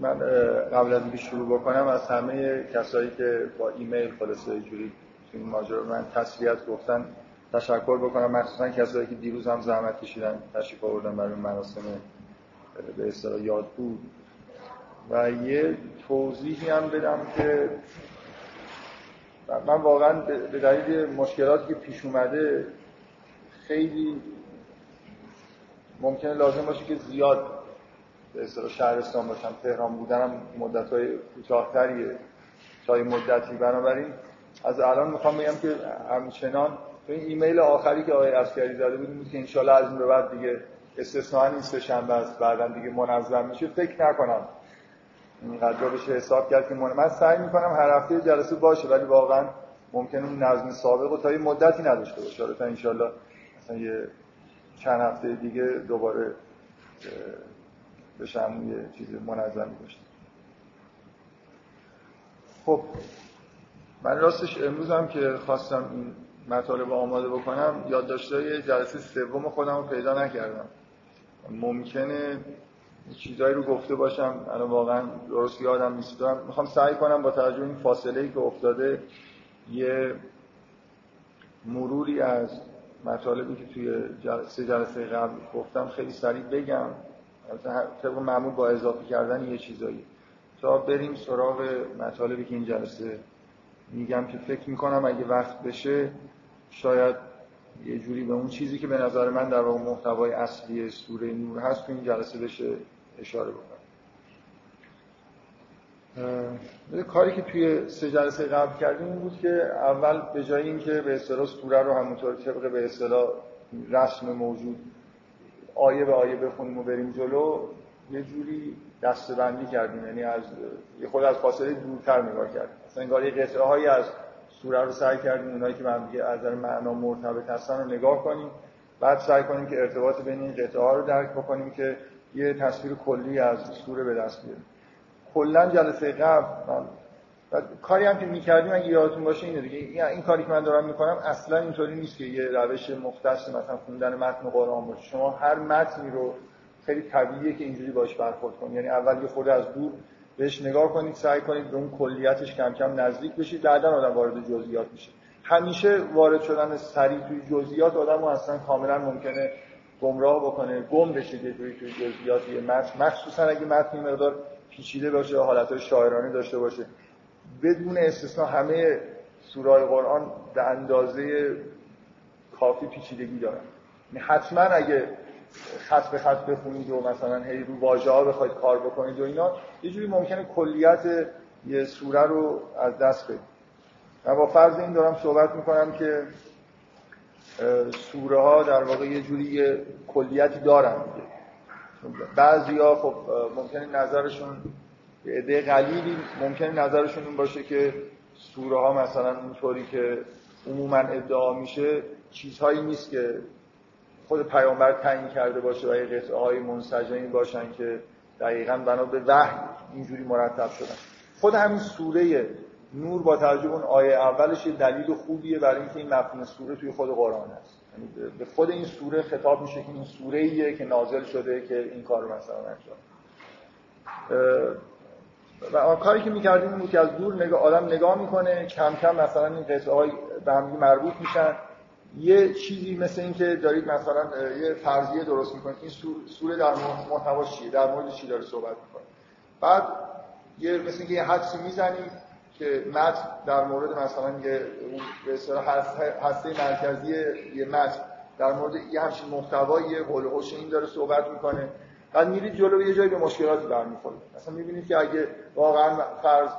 من قبل از اینکه شروع بکنم از همه کسایی که با ایمیل خلاصه جوری این ماجرا من تسلیت گفتن تشکر بکنم. مخصوصا کسایی که دیروز هم زحمت کشیدن تشریف آوردن برای مراسم به اصطلاح یاد بود. و یه توضیحی هم بدم که من واقعا به دلیل مشکلاتی که پیش اومده خیلی ممکنه لازم باشه که زیاد به اصطلاح شهرستان باشم تهران بودنم مدت های کوتاهتریه تا مدتی. بنابراین از الان می‌خوام بگم که همچنان تو این ایمیل آخری که آقای اسکری زده بود که انشالله از این بعد دیگه استثناء این سه شنبه است بعدا دیگه منظم میشه. فکر نکنم اینقدر بشه حساب کرد که من سعی می‌کنم هر هفته جلسه باشه ولی واقعا ممکنه اون نظم سابق و تا یه مدتی نداشته باشه. تا انشالله مثلا یه چند هفته دیگه دوباره بشم یه چیز منظمی باشه خب من راستش امروز هم که خواستم این مطالب آماده بکنم یادداشت‌های جلسه سوم خودم رو پیدا نکردم. ممکنه چیزایی رو گفته باشم. الان واقعا درست یادم نیست. می‌خوام سعی کنم با توجه این فاصله ای که افتاده یه مروری از مطالبی که توی جلسه جلسه قبل گفتم خیلی سریع بگم. طبق معمول با اضافه کردن یه چیزایی. تا بریم سراغ مطالبی که این جلسه میگم که فکر می‌کنم اگه وقت بشه شاید یه جوری به اون چیزی که به نظر من در واقع محتوای اصلی سوره نور هست تو این جلسه بشه اشاره بکنم. کاری که توی سه جلسه قبل کردیم این بود که اول به جای اینکه به اصطلاح سوره رو همونطور طبق به اصطلاح رسم موجود آیه به آیه بخونیم و بریم جلو یه جوری دستبندی کردیم. یعنی از یه خود از فاصله دورتر نگاه کردیم. مثلا انگار یه قطعه هایی از سوره رو سعی کردیم اونایی که من دیگه از معنا مرتبط هستن رو نگاه کنیم. بعد سعی کنیم که ارتباط بین این قطعه ها رو درک بکنیم که یه تصویر کلی از سوره به دست بیاریم. کلا جلسه قبل و کاری هم که می‌کردیم اگه یادتون باشه اینه دیگه. این کاری که من دارم می‌کنم اصلا اینطوری نیست که یه روش مختص مثلا خوندن متن قرآن باشه. شما هر متنی رو خیلی طبیعیه که اینجوری باش برخورد کنید یعنی اول یه خورده از دور بهش نگاه کنید سعی کنید به اون کلیتش کم کم نزدیک بشید. بعدا آدم وارد جزئیات میشه. همیشه وارد شدن سریع توی جزئیات آدم اصلا کاملا ممکنه گمراه بکنه گم بشه یه جوری توی جزئیات یه متن. مخصوصا اگه متن مقدار پیچیده باشه حالتهای شاعرانه داشته باشه. بدون استثنا همه سورای قرآن به اندازه کافی پیچیدگی دارن. یعنی حتما اگه خط به خط بخونید و مثلا هی رو واژه ها بخواید کار بکنید و اینا یه جوری ممکنه کلیت یه سوره رو از دست بدید. من با فرض این دارم صحبت می‌کنم که سوره ها در واقع یه جوری یه کلیتی دارن. بعضی ها خب ممکنه نظرشون عده قلیلی ممکنه نظرشون این باشه که سوره ها مثلا اونطوری که عموما ادعا میشه چیزهایی نیست که خود پیامبر تعیین کرده باشه و قطعه های منسجمی باشن که دقیقا بنا به وحی اینجوری مرتب شدن. خود همین سوره نور با توجه اون آیه اولش یه دلیل خوبیه برای اینکه این مفهوم سوره توی خود قرآن هست. یعنی به خود این سوره خطاب میشه که این سوره ایه که نازل شده که این کار رو مثلا انجام. و کاری که می‌کردیم این بود که از دور نگاه آدم نگاه می‌کنه کم کم مثلا این قطعه های به هم مربوط میشن. یه چیزی مثل این که دارید مثلا یه فرضیه درست می‌کنید. این سوره در محتوا چیه؟ در مورد چی داره صحبت می‌کنه؟ بعد یه مثل اینکه یه حدسی می‌زنید که متن در مورد مثلا یه به اصطلاح هسته مرکزی یه متن در مورد یه همچین محتوایی قول این داره صحبت می‌کنه. بعد میرید جلو یه جایی به مشکلاتی برمیخورید. مثلا می‌بینید که اگه واقعا فرض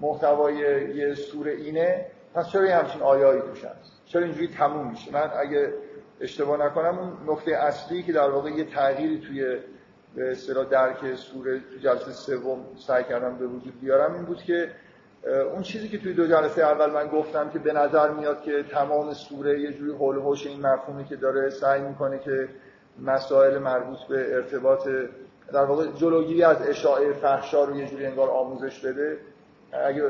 محتوای یه سوره اینه پس چرا یه همچین آیایی توش هست؟ چرا اینجوری تموم میشه؟ من اگه اشتباه نکنم اون نقطه اصلی که در واقع یه تغییری توی به اصطلاح درک سوره تو جلسه سوم سعی کردم به وجود بیارم این بود که اون چیزی که توی دو جلسه اول من گفتم که به نظر میاد که تمام سوره یه جوری هوش این مفهومی که داره سعی می‌کنه که مسائل مربوط به ارتباط در واقع جلوگیری از اشاعه فحشا رو یه جوری انگار آموزش بده. اگه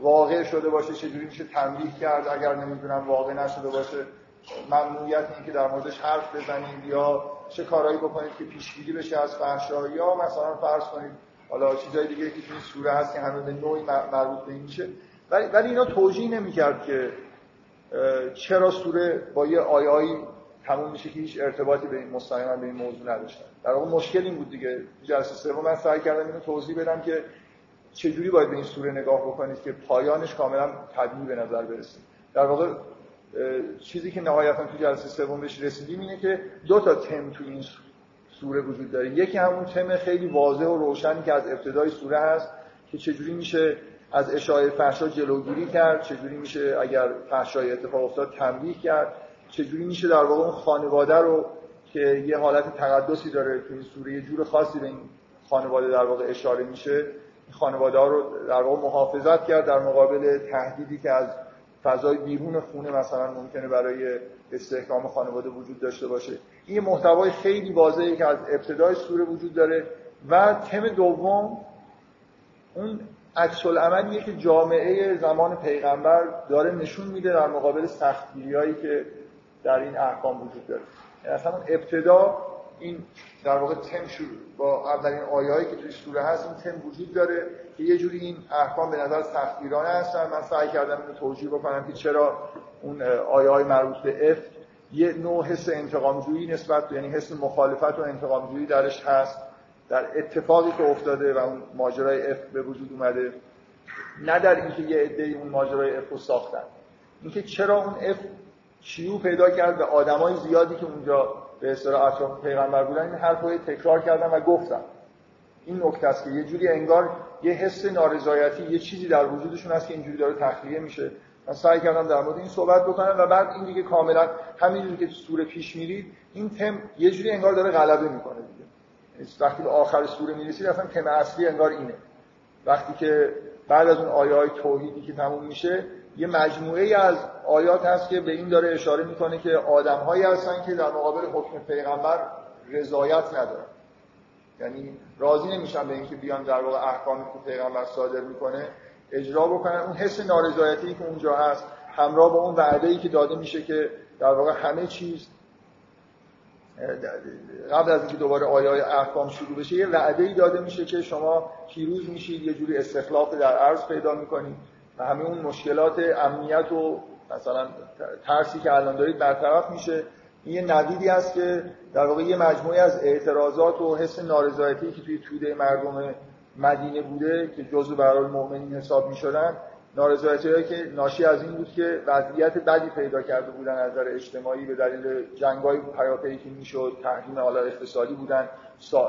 واقع شده باشه چجوری میشه تنبیه کرد؟ اگر نمی‌دونم واقع نشده باشه ممنوعیت این که در موردش حرف بزنید یا چه کارهایی بکنید که پیشگیری بشه از فحشا یا مثلا فرض کنید حالا چیزای دیگه که تو این سوره هست که به نوعی مربوط به این میشه. ولی ولی اینا توجیه نمی‌کرد که چرا سوره با یه آیایی تموم میشه که هیچ ارتباطی به این مستقیما به این موضوع نداشتن. در واقع مشکل این بود دیگه جلسه سوم. من سعی کردم اینو توضیح بدم که چجوری باید به این سوره نگاه بکنید که پایانش کاملا طبیعی به نظر برسه. در واقع چیزی که نهایتا تو جلسه سوم بهش رسیدیم اینه که دو تا تم تو این سوره وجود داره. یکی همون تم خیلی واضح و روشنی که از ابتدای سوره هست که چجوری میشه از اشاعه فحشا جلوگیری کرد چجوری میشه اگر فحشای اتفاق افتاد تنبیه کرد. چجوری میشه در واقع اون خانواده رو که یه حالت تقدسی داره تو این سوره یه جور خاصی به این خانواده در واقع اشاره میشه این خانواده ها رو در واقع محافظت کرد در مقابل تهدیدی که از فضای بیرون خونه مثلا ممکنه برای استحکام خانواده وجود داشته باشه. این محتوای خیلی واضحی که از ابتدای سوره وجود داره و تم دوم اون عکس عملیه که جامعه زمان پیغمبر داره نشون میده در مقابل سختگیریایی که در این احکام وجود داره. یعنی اصلا ابتدا این در واقع تم شروع. با اولین آیه‌ای که توی سوره هست این تم وجود داره که یه جوری این احکام به نظر سختگیرانه هستن من سعی کردم اینو توجیه بکنم که چرا اون آیه های مربوط به اف یه نوع حس انتقامجویی نسبت یعنی حس مخالفت و انتقامجویی درش هست. در اتفاقی که افتاده و اون ماجرای افک به وجود اومده. نه در اینکه یه عده اون ماجرای افک رو ساختن. اینکه چرا اون افک شیوع پیدا کرد به آدمای زیادی که اونجا به اصطلاح اطراف پیغمبر بودن. این حرفو تکرار کردن و گفتن. این نکته است که یه جوری انگار یه حس نارضایتی یه چیزی در وجودشون هست که اینجوری داره تخلیه میشه. من سعی کردم در مورد این صحبت بکنم و بعد این دیگه کاملا همینجوری که سوره پیش میره این تم یه جوری انگار داره غلبه می‌کنه دیگه. وقتی به آخر سوره می‌رسید اصلا تم اصلی انگار اینه. وقتی که بعد از اون آیه های توحیدی که تموم میشه یه مجموعه از آیات هست که به این داره اشاره می‌کنه که آدمهایی هستن که در مقابل حکم پیغمبر رضایت ندارن. یعنی راضی نمیشن به اینکه بیان در واقع احکامی که پیغمبر صادر می‌کنه اجرا بکنن. اون حس نارضایتی که اونجا هست همراه با اون وعده ای که داده میشه که در واقع همه چیز قبل از اینکه دوباره آیه های احکام شروع بشه یه وعده ای داده میشه که شما پیروز میشید یه جوری استخلاف در عرض پیدا می‌کنید. و همه اون مشکلات امنیت و مثلا ترسی که الان دارید برطرف میشه. این یه نویدی است که در واقع یه مجموعه از اعتراضات و حس نارضایتی که توی توده مردم مدینه بوده که جزو برای المؤمنین حساب می‌شدن نارضایتی که ناشی از این بود که وضعیت بدی پیدا کرده بودن از نظر اجتماعی به دلیل جنگای پیاپی که می‌شد تحریم حالا اقتصادی بودن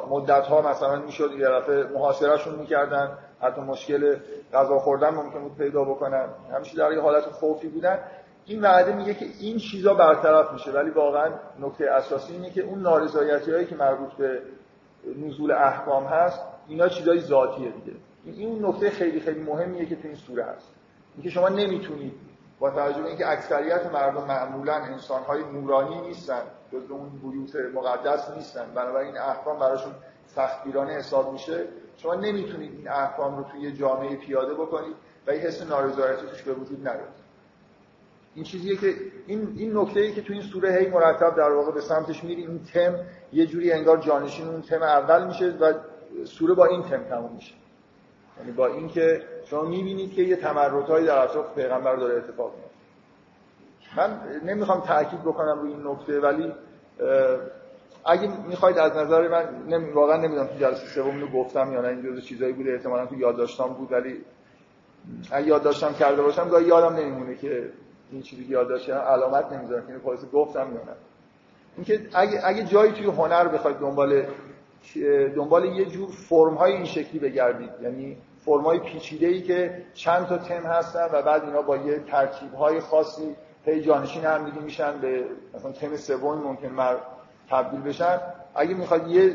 مدت ها مثلا می‌شد یه دفعه محاصرهشون می‌کردن حتی مشکل غذا خوردن ممکن بود پیدا بکنن. همیشه در یه حالت خوفی بودن. این وعده میگه که این چیزا برطرف میشه ولی واقعا نکته اساسی اینه که اون نارضایتی هایی که مربوط به نزول احکام هست اینا چیزای ذاتیه دیگه. این نکته خیلی خیلی مهمیه که تو این سوره هست. اینکه شما نمی‌تونید با توجه به اینکه اکثریت مردم معمولا انسانهای نورانی نیستن جز اون بیوت مقدس نیستن بنابراین احکام براشون سختگیرانه حساب میشه شما نمی‌تونید این احکام رو توی جامعه پیاده بکنید و این حس نارضایتی توش به وجود نیاد. این چیزیه که این این نکته که تو این سوره هی مرتب در واقع به سمتش میری این تم یه جوری انگار جانشین اون تم اول میشه و سوره با این تم تموم میشه. یعنی با اینکه شما می‌بینید که یه تمردهایی در اطراف پیغمبر داره اتفاق میفته من نمی‌خوام تاکید بکنم روی این نکته ولی اگه می‌خواید از نظر من نمی... واقعا نمی‌دونم تو جلسه سوم اینو گفتم یا نه این جزء چیزایی بوده احتمالاً تو یادداشتام بود ولی اگه یادداشتم کرده باشم گاهی یادم نمیمونه که این چیزی که یادداشت علامت نمی‌ذارم که اینو گفتم یا نه. اینکه اگه اگه جایی توی هنر بخواید دنبال دنبال یه جور فرم های این شکلی بگردید یعنی فرم های پیچیده ای که چند تا تم هستن و بعد اینا با یه ترکیب های خاصی هی جانشین هم دیگه میشن به مثلا تم سوم ممکن مر تبدیل بشن. اگه می‌خواد یه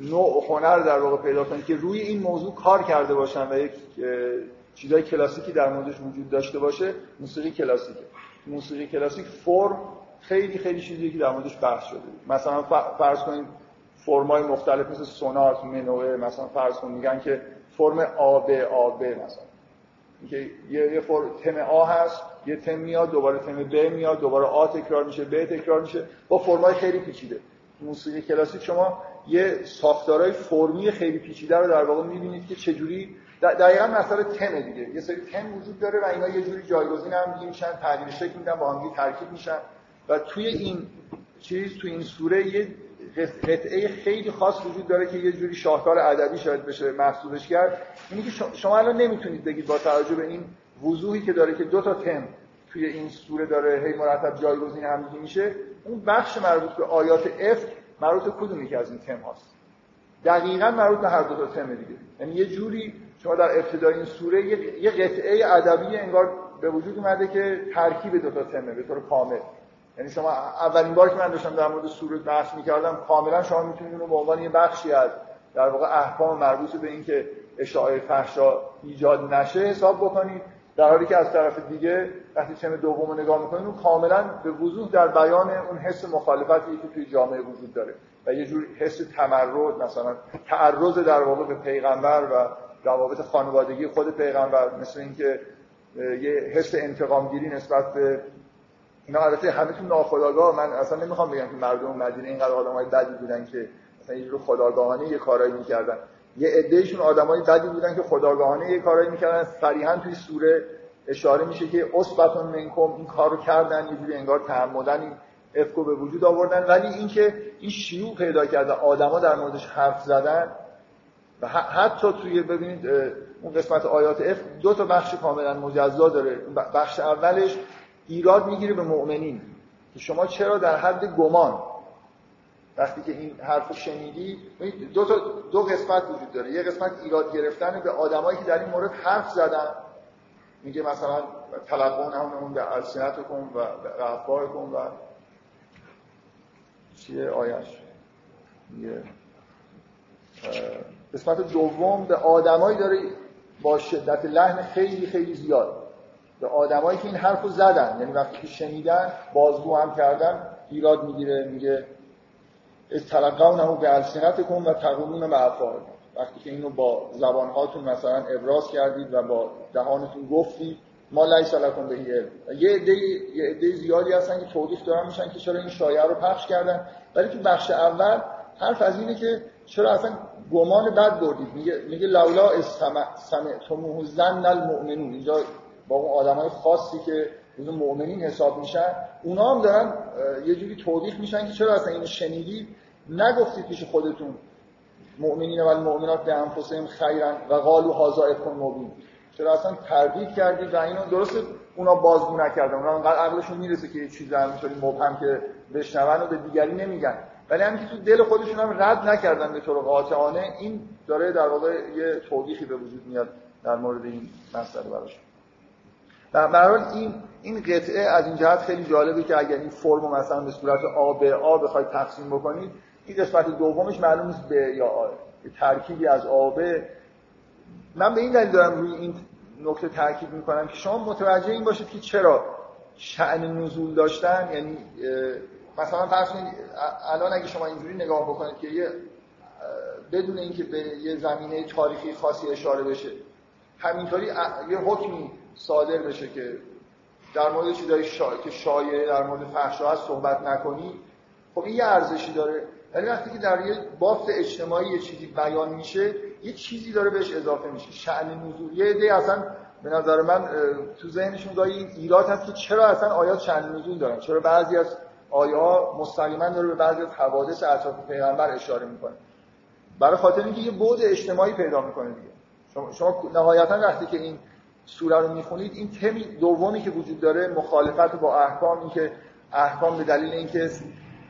نوع هنر در واقع پیدا کنید که روی این موضوع کار کرده باشن و یک چیزای کلاسیکی در موردش وجود داشته باشه موسیقی کلاسیکه. موسیقی کلاسیک فرم خیلی خیلی چیزی که در موردش بحث شده. مثلا فرض کنید فرمای مختلف مثل سونات منوه مثلا فرض کنید میگن که فرم آب آب مثلا. اینکه یه یه فرم تم آ هست یه تم میاد دوباره تم ب میاد دوباره آ تکرار میشه ب تکرار میشه. با فرمای خیلی پیچیده. موسیقی کلاسیک شما یه ساختارهای فرمی خیلی پیچیده رو در واقع می‌بینید که چجوری دقیقا مسئله تم دیگه. یه سری تم وجود داره و اینا یه جوری جایگزین هم میشن تغییر شکل میدن با هم ترکیب میشن. و توی این چیز توی این سوره یه قطعه خیلی خاص وجود داره که یه جوری شاهکار ادبی شاید بشه محسوبش کرد. اینی که شما الان نمی‌تونید بگید با توجه به این وضوحی که داره که دو تا تم توی این سوره داره هی مرتب جایگزین هم میشه اون بخش مربوط به آیات اف مربوط به کدومی که از این تم هاست؟ دقیقا مربوط به هر دو تا تم دیگه. یعنی یه جوری شما در ابتدای این سوره یه قطعه ادبی انگار به وجود اومده که ترکیب دو تا تمه به طور کامل. یعنی شما اولین بار که من داشتم در مورد سوره بحث می‌کردم کاملا شما می‌تونید اون رو به عنوان یه بخشی از در واقع احکام مربوط به اینکه اشاعه فحشا ایجاد نشه حساب بکنید. در حالی که از طرف دیگه وقتی تم دوم رو نگاه می‌کنید اون کاملا به وضوح در بیان اون حس مخالفتی که توی جامعه وجود داره و یه جور حس تمرد مثلا تعرض در واقع به پیغمبر و روابط خانوادگی خود پیغمبر مثل اینکه یه حس انتقامگیری نسبت به اینا البته همه تو ناخداگاه من اصلا نمی‌خوام بگم که مردم مدینه اینقدر آدمای بدی بودن که مثلا یه جور خداگاهانه یه کارایی می‌کردن. یه عدهشون آدمای بدی بودن که خداگاهانه یه کارایی می‌کردن. صریحا توی سوره اشاره میشه که اثبتون منکم این کارو کردن یه جوری انگار تعمدن افکو به وجود آوردن. ولی اینکه این شیوع پیدا کرده آدما در موردش حرف زدن و حتی توی ببینید اون قسمت آیات اف دو تا بخش کاملا مجزا داره. بخش اولش ایراد می‌گیره به مؤمنین که شما چرا در حد گمان وقتی که این حرف شنیدی؟ دو تا دو قسمت وجود داره. یه قسمت ایراد گرفتن به آدمایی که در این مورد حرف زدن. میگه مثلا تلقون همون به کن و کن و چیه؟ آیش. میگه قسمت دوم به آدمایی داره با شدت لحن خیلی خیلی زیاد. به آدمایی که این حرفو زدن. یعنی وقتی که شنیدن بازگو هم کردن ایراد می‌گیره میگه تلقونه به السنتکم و تقولون به افواهکم. وقتی که اینو با زبانهاتون مثلا ابراز کردید و با دهانتون گفتید ما لیس لکم به یه عده یه عده زیادی هستن که توضیح دارن میشن که چرا این شایعه رو پخش کردن. ولی تو بخش اول حرف از اینه که چرا اصلا گمان بد بردید. میگه میگه لولا سمعتموه زن المؤمنون. اینجا با اون آدمای خاصی که جزو مؤمنین حساب میشن اونا هم دارن یه جوری توضیح میشن که چرا اصلا اینو شنیدید؟ نگفتید پیش خودتون. مؤمنین و المؤمنات به انفسهم خیرن و قالوا هذا افکن مبین. چرا اصلا تردید کردید؟ و اینو درست اونا بازگو نکردن. اونا انقدر عقلشون می‌رسه که یه چیز همینطوری مبهم که بشنون و به دیگری نمیگن. ولی همین که تو دل خودشون هم رد نکردن به طور قاطعانه این داره در واقع یه توضیحی به وجود میاد در مورد این مسئله براشون. در این این قطعه از این جهت خیلی جالبه که اگر این فرم مثلا به صورت آ به آ بخواید تقسیم بکنید این قسمت دومش معلوم نیست به یا آ ترکیبی از آب من به این دلیل دارم روی این نکته تاکید می‌کنم که شما متوجه این باشید که چرا شأن نزول داشتن یعنی مثلا فرض کنید الان اگه شما اینجوری نگاه بکنید که یه بدون اینکه به یه زمینه تاریخی خاصی اشاره بشه همینطوری یه حکمی صادر بشه که در مورد چیزای شا... که شایعه در مورد فحشا هست صحبت نکنی خب این یه ارزشی داره. ولی وقتی که در یه بافت اجتماعی یه چیزی بیان میشه یه چیزی داره بهش اضافه میشه. شأن نزول. یه عده اصلا به نظر من تو ذهنشون گاهی این ایراد هست که چرا اصلا آیات شأن نزول دارن؟ چرا بعضی از ها مستقیما داره به بعضی از حوادث اطراف پیغمبر اشاره می‌کنه؟ برای خاطر اینکه یه بعد اجتماعی پیدا می‌کنه دیگه. شما, شما نهایتا وقتی که این سوره رو می‌خونید این تمی دومی که وجود داره مخالفت با احکام که احکام به دلیل اینکه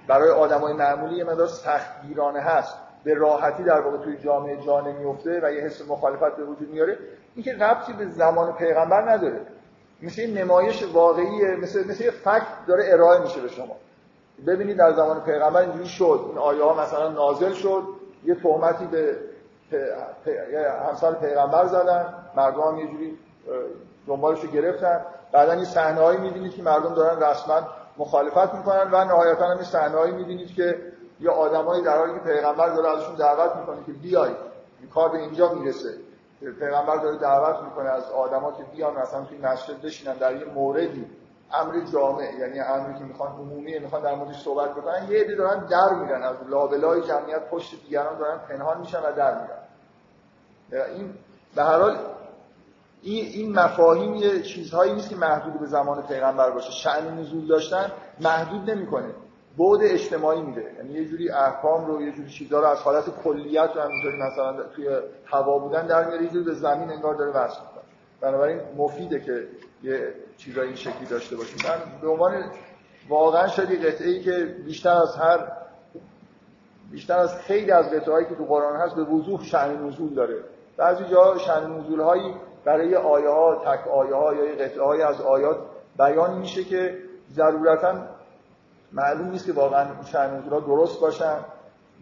برای آدمای معمولی یه مقدار سختگیرانه هست به راحتی در واقع توی جامعه جا نمیفته و یه حس مخالفت به وجود میاره این که ربطی به زمان پیغمبر نداره. مثل یه نمایش واقعی مثل مثل یه فکت داره ارائه میشه به شما. ببینید در زمان پیغمبر اینجوری شد. این آیه ها مثلا نازل شد یه تهمتی به همسر پیغمبر زدن مردم هم یه جوری دنبالش رو گرفتن. بعدا این صحنه‌ای می‌بینید که مردم دارن رسما مخالفت می‌کنن و نهایتا هم این صحنه‌ای می‌بینید که یا آدمایی در حالی که پیغمبر داره ازشون دعوت می‌کنه که بیاید این کار به اینجا می‌رسه. پیغمبر داره دعوت می‌کنه از آدما که بیان مثلا توی مسجد بشینن در یه موردی. امر جامع یعنی امری که می‌خوان عمومی می‌خوان در موردش صحبت بکنن یه عده دارن در میرن. از لابلای جمعیت پشت دیگران دارن پنهان میشن و در میرن. این به هر حال این این مفاهیم یه چیزهایی نیست که محدود به زمان پیغمبر باشه. شأن نزول داشتن محدود نمی‌کنه. بعد اجتماعی میده. یعنی یه جوری احکام رو یه جوری چیزا رو از حالت کلیت رو همینطوری مثلا توی هوا بودن در میاره. یه جوری به زمین انگار داره وصل می‌کنه. بنابراین مفیده که یه چیزای این شکلی داشته باشیم. من به عنوان واقعا شدی قطعه که بیشتر از هر بیشتر از خیلی از قطعه که تو قرآن هست به وضوح شأن نزول داره. بعضی جا شأن نزول هایی برای آیه ها تک آیه ها یا قطعه های از آیات بیان میشه که ضرورتا معلوم نیست که واقعا ها درست باشن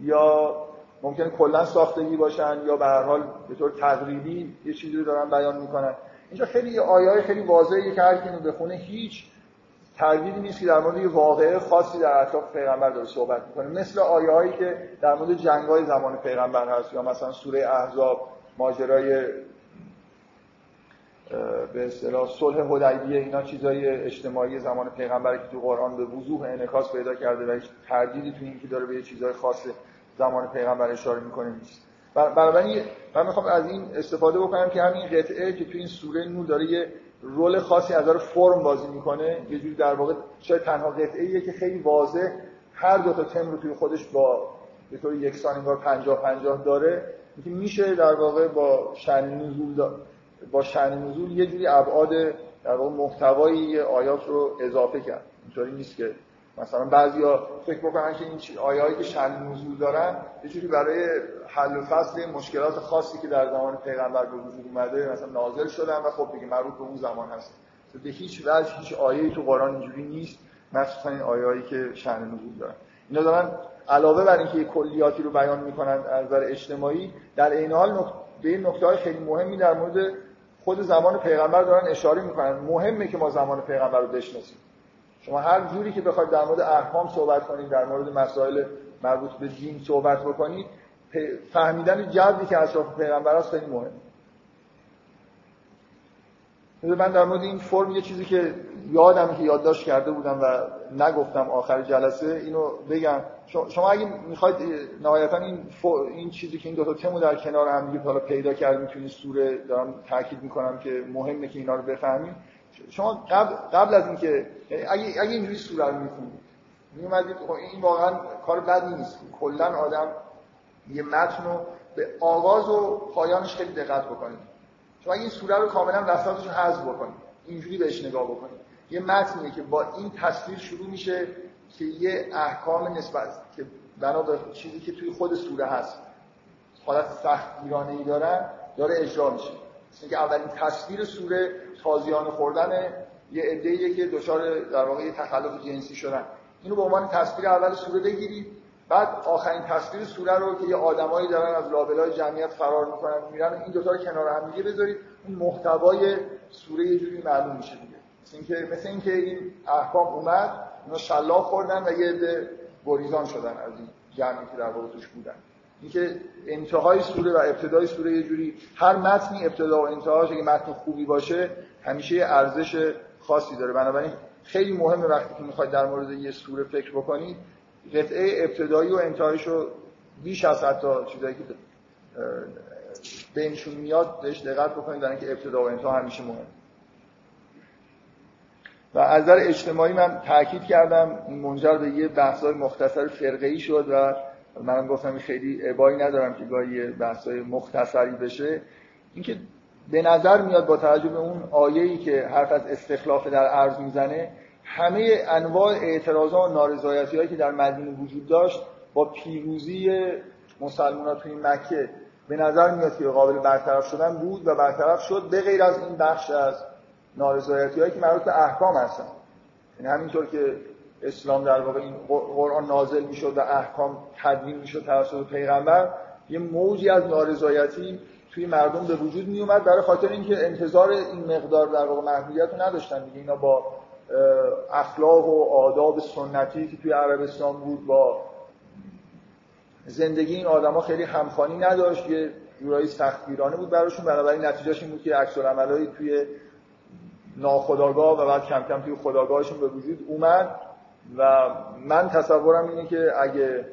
یا ممکنه کلا ساختگی باشن یا به هر حال به طور تقریبی یه چیزی رو دارن بیان می‌کنن. اینجا خیلی آیه های خیلی واضحه که هر کی بخونه هیچ تردیدی نیست که در مورد یه واقعه خاصی در اطراف پیغمبر داره صحبت می‌کنه. مثل آیه هایی که در مورد جنگ های زمان پیغمبر هست یا مثلا سوره احزاب ماجرای به اصطلاح صلح حدیبیه اینا چیزای اجتماعی زمان پیغمبر که تو قرآن به وضوح انعکاس پیدا کرده و هیچ تردیدی تو این که داره به چیزای خاص زمان پیغمبر اشاره می‌کنه نیست. بنابراین من می‌خوام از این استفاده بکنم که همین قطعه که تو این سوره نور داره یه رول خاصی از داره فرم بازی می‌کنه یه جوری در واقع شاید تنها قطعه که خیلی واضح هر دو تا تم رو توی خودش با به طور یکسان انگار 50 50 داره میشه در واقع با شأن نزول با شأن نزول یه جوری ابعاد در واقع محتوای آیات رو اضافه کرد. اینطوری نیست که مثلا بعضیا فکر بکنن که این آیه‌ای که شأن نزول دارن یه جوری برای حل و فصل مشکلات خاصی که در زمان پیغمبر به وجود اومده مثلا نازل شدن و خب دیگه مربوط به اون زمان هست. به هیچ وجه هیچ آیه‌ای تو قرآن اینجوری نیست مخصوصا این آیه‌ای که شأن نزول دارن. اینا دارن علاوه بر اینکه کلیاتی رو بیان می‌کنن از نظر اجتماعی در این حال به این نکته خیلی مهمی در مورد خود زمان پیغمبر دارن اشاره می‌کنن. مهمه که ما زمان پیغمبر رو بشناسیم. شما هر جوری که بخواید در مورد احکام صحبت کنید در مورد مسائل مربوط به دین صحبت بکنید فهمیدن جوی که اطراف پیغمبر است خیلی مهمه. من در مورد این فرم یه چیزی که یادم که یادداشت کرده بودم و نگفتم آخر جلسه اینو بگم. شما اگه می‌خواید نهایتا این این چیزی که این دو تا تمو در کنار هم دیگه حالا پیدا کردیم تو این سوره دارم تاکید می‌کنم که مهمه که اینا رو بفهمیم. شما قبل قبل از اینکه اگه اگه اینجوری سوره رو می‌خونید میومدید خب این واقعا کار بدی نیست. کلا آدم یه متن رو به آغاز و پایانش خیلی دقت بکنید. شما این سوره رو کاملا وسطش رو حذف بکنید اینجوری بهش نگاه بکنید یه متنیه که با این تصویر شروع میشه که یه احکام نسبت که بنا چیزی که توی خود سوره هست حالت سخت ای دارن داره اجرا میشه. اینکه اولین تصویر سوره تازیانه خوردن یه عده‌ایه که دچار در واقع تخلف جنسی شدن. اینو به عنوان تصویر اول سوره بگیرید. بعد آخرین تصویر سوره رو که یه آدمایی دارن از لابلای جمعیت فرار می‌کنن میرن این دو تا رو کنار هم دیگه بذارید اون محتوای سوره یه جوری معلوم میشه دیگه. اینکه مثل اینکه این احکام اومد اینا شلاق خوردن و یه عده گریزان شدن از این جمعی که در واقع بودن. اینکه انتهای سوره و ابتدای سوره یه جوری هر متنی ابتدا و انتهاش اگه متن خوبی باشه همیشه ارزش خاصی داره. بنابراین خیلی مهمه وقتی که می‌خواید در مورد یه سوره فکر بکنید قطعه ابتدایی و انتهایش رو بیش از حتی چیزایی که بینشون میاد بهش دقت بکنید در اینکه ابتدا و انتها همیشه مهم و از نظر اجتماعی من تاکید کردم این منجر به یه بحث‌های مختصر فرقه‌ای شد و منم گفتم خیلی ابایی ندارم که گاهی بحث‌های مختصری بشه. اینکه به نظر میاد با توجه به اون آیه‌ای که حرف از استخلاف در عرض می‌زنه همه انواع اعتراضات و نارضایتی هایی که در مدینه وجود داشت با پیروزی مسلمان توی مکه به نظر میاد که قابل برطرف شدن بود و برطرف شد به غیر از این بخش از نارضایتی هایی که مربوط به احکام هستن. یعنی همینطور که اسلام در واقع این قرآن نازل می‌شد و احکام تدوین می‌شد توسط پیغمبر یه موجی از نارضایتی توی مردم به وجود می اومد برای خاطر اینکه انتظار این مقدار در واقع محدودیت رو نداشتن دیگه. اینا با اخلاق و آداب سنتی که توی عربستان بود با زندگی این آدما خیلی همخوانی نداشت یه جورایی سختگیرانه بود براشون. بنابراین نتیجهش این بود که عکس توی ناخداگاه و بعد کم کم توی خداگاهشون به وجود اومد. و من تصورم اینه که اگه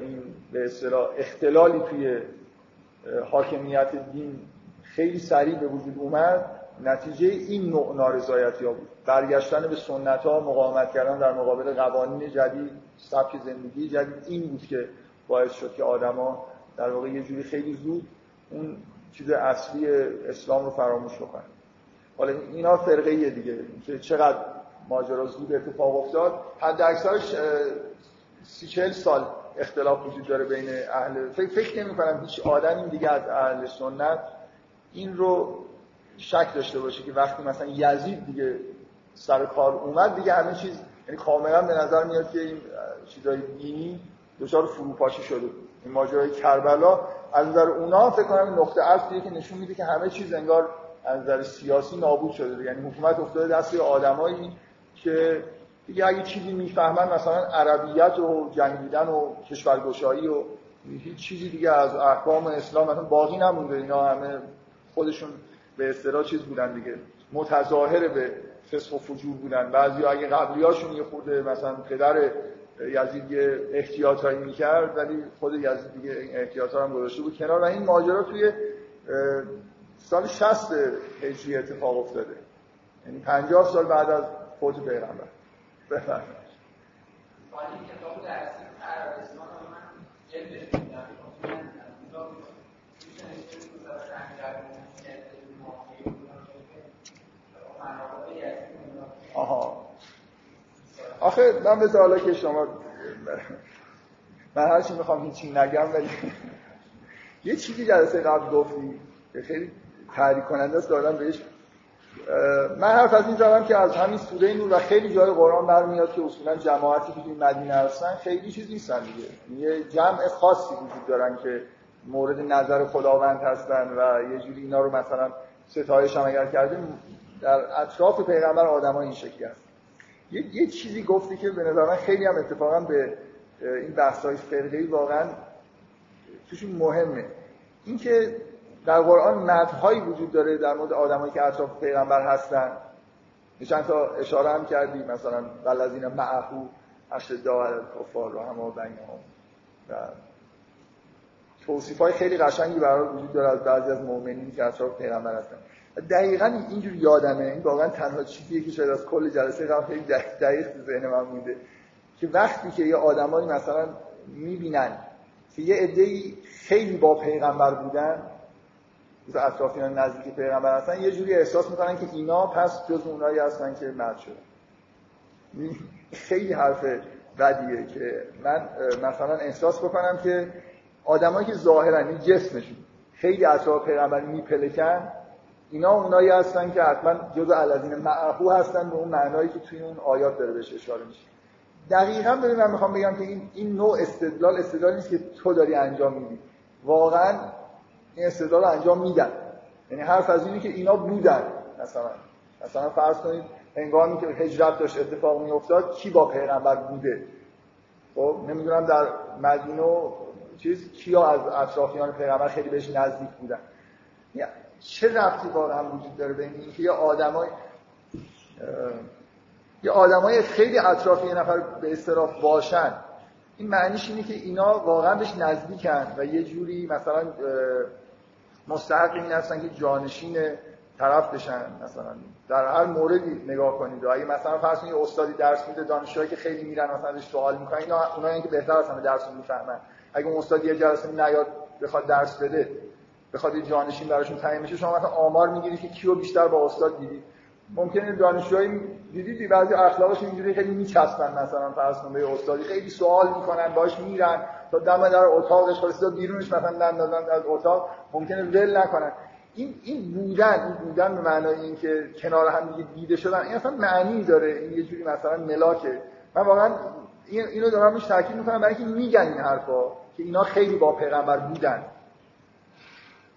این به اصطلاح اختلالی توی حاکمیت دین خیلی سریع به وجود اومد نتیجه این نوع نارضایتی ها بود. برگشتن به سنت ها مقاومت کردن در مقابل قوانین جدید سبک زندگی جدید این بود که باعث شد که آدما در واقع یه جوری خیلی زود اون چیز اصلی اسلام رو فراموش بکنن. حالا اینا فرقه دیگه که چقدر ماجرا زود اتفاق افتاد. حد اکثرش سی چهل سال اختلاف وجود داره بین اهل فکر, فکر نمی کنم هیچ آدمی دیگه از اهل سنت این رو شک داشته باشه که وقتی مثلا یزید دیگه سر کار اومد دیگه همه چیز یعنی کاملا به نظر میاد که این چیزای دینی دچار فروپاشی شده. این ماجرای کربلا از نظر اونا فکر کنم نقطه عطفیه که نشون میده که همه چیز انگار از نظر سیاسی نابود شده یعنی حکومت افتاده دست آدمایی که دیگه اگه چیزی می‌فهمن مثلا عربیت و جنگیدن و کشورگشایی و هیچ چیزی دیگه از احکام اسلام مثلا باقی نمونده. اینا همه خودشون به اصطلاح چیز بودن دیگه متظاهر به فسق و فجور بودن. بعضی اگه قبلیاشون یه خورده مثلا پدر یزید یه احتیاطایی می‌کرد ولی خود یزید دیگه این احتیاطا هم گذاشته بود کنار و این ماجرا توی سال 60 هجری اتفاق افتاده. یعنی 50 سال بعد از فوت پیغمبر. بفرمایید کتاب درسی عربستان من آها آخه من به حالا که شما من هرچی می‌خوام هیچی نگم ولی یه چیزی جلسه قبل گفتی که خیلی تحریک کننده است دادم بهش من حرف از این زدم که از همین سوره نور و خیلی جای قرآن برمیاد که اصولا جماعتی که توی مدینه هستن خیلی چیز نیستن دیگه. یه جمع خاصی وجود دارن که مورد نظر خداوند هستن و یه جوری اینا رو مثلا ستایش هم اگر کردیم در اطراف پیغمبر آدم این شکلی هست یه،, یه چیزی گفتی که به نظر من خیلی هم اتفاقا به این بحث های فرقهی واقعا توشون مهمه. اینکه در قرآن مدهایی وجود داره در مورد آدمایی که اطراف پیغمبر هستن. چند تا اشاره هم کردی مثلا بلازین معهو اشد علی کفار رو هم و توصیف های خیلی قشنگی برای وجود داره از بعضی از مؤمنین که اطراف پیغمبر هستن. دقیقا اینجور یادمه. این واقعا تنها چیزیه که شاید از کل جلسه قبل خیلی دقیق تو ذهن من مونده. که وقتی که یه آدمایی مثلا می‌بینن که یه عده‌ای خیلی با پیغمبر بودن مثل اطرافیان نزدیک پیغمبر هستن یه جوری احساس می‌کنن که اینا پس جز اونایی هستن که مرد خیلی حرف بدیه که من مثلا احساس بکنم که آدمایی که ظاهرا این جسمشون خیلی اطراف پیغمبر میپلکن اینا اونایی هستن که حتما جزء الذین معهو هستن به اون معنایی که توی اون آیات داره بهش اشاره میشه. دقیقا ببین من می‌خوام بگم که این این نوع استدلال استدلالی نیست که تو داری انجام میدی. واقعا این استدلال انجام میدن. یعنی حرف از اینه که اینا بودن. مثلا مثلا فرض کنید هنگامی که هجرت داشت اتفاق میافتاد کی با پیغمبر بوده؟ خب نمی‌دونم در مدینه چیز کیا از اطرافیان پیغمبر خیلی بهش نزدیک بودن؟ چه رفتی واقعا وجود داره بین اینکه یه آدمای یه آدمای خیلی اطراف یه نفر به اصطلاح باشن؟ این معنیش اینه که اینا واقعا بهش نزدیکن و یه جوری مثلا مستحق این هستن که جانشین طرف بشن مثلا. در هر موردی نگاه کنید. اگه مثلا فرض کنید استادی درس میده دانشجوهایی که خیلی میرن مثلا ازش سوال می‌کنن اینا اونایی که بهتر از همه درس می‌فهمن. اگه اون استاد یه جلسه نیاد بخواد درس بده بخواد یه جانشین براشون تعیین بشه شما مثلا آمار می‌گیرید که کیو بیشتر با استاد دیدید ممکنه دانشجوهایی دیدید بعضی اخلاقش اینجوری خیلی میچسبن مثلا فرض کن به استادی خیلی سوال می‌کنن باش میرن تا دم در اتاقش خلاص بیرونش مثلا دم دادن از اتاق ممکنه ول نکنن. این این بودن این بودن به معنای اینکه کنار هم دیگه دیده شدن این اصلا معنی داره. این یه جوری مثلا ملاکه. من واقعا این اینو دارم روش تاکید می‌کنم برای اینکه میگن این حرفا که اینا خیلی با پیغمبر بودن.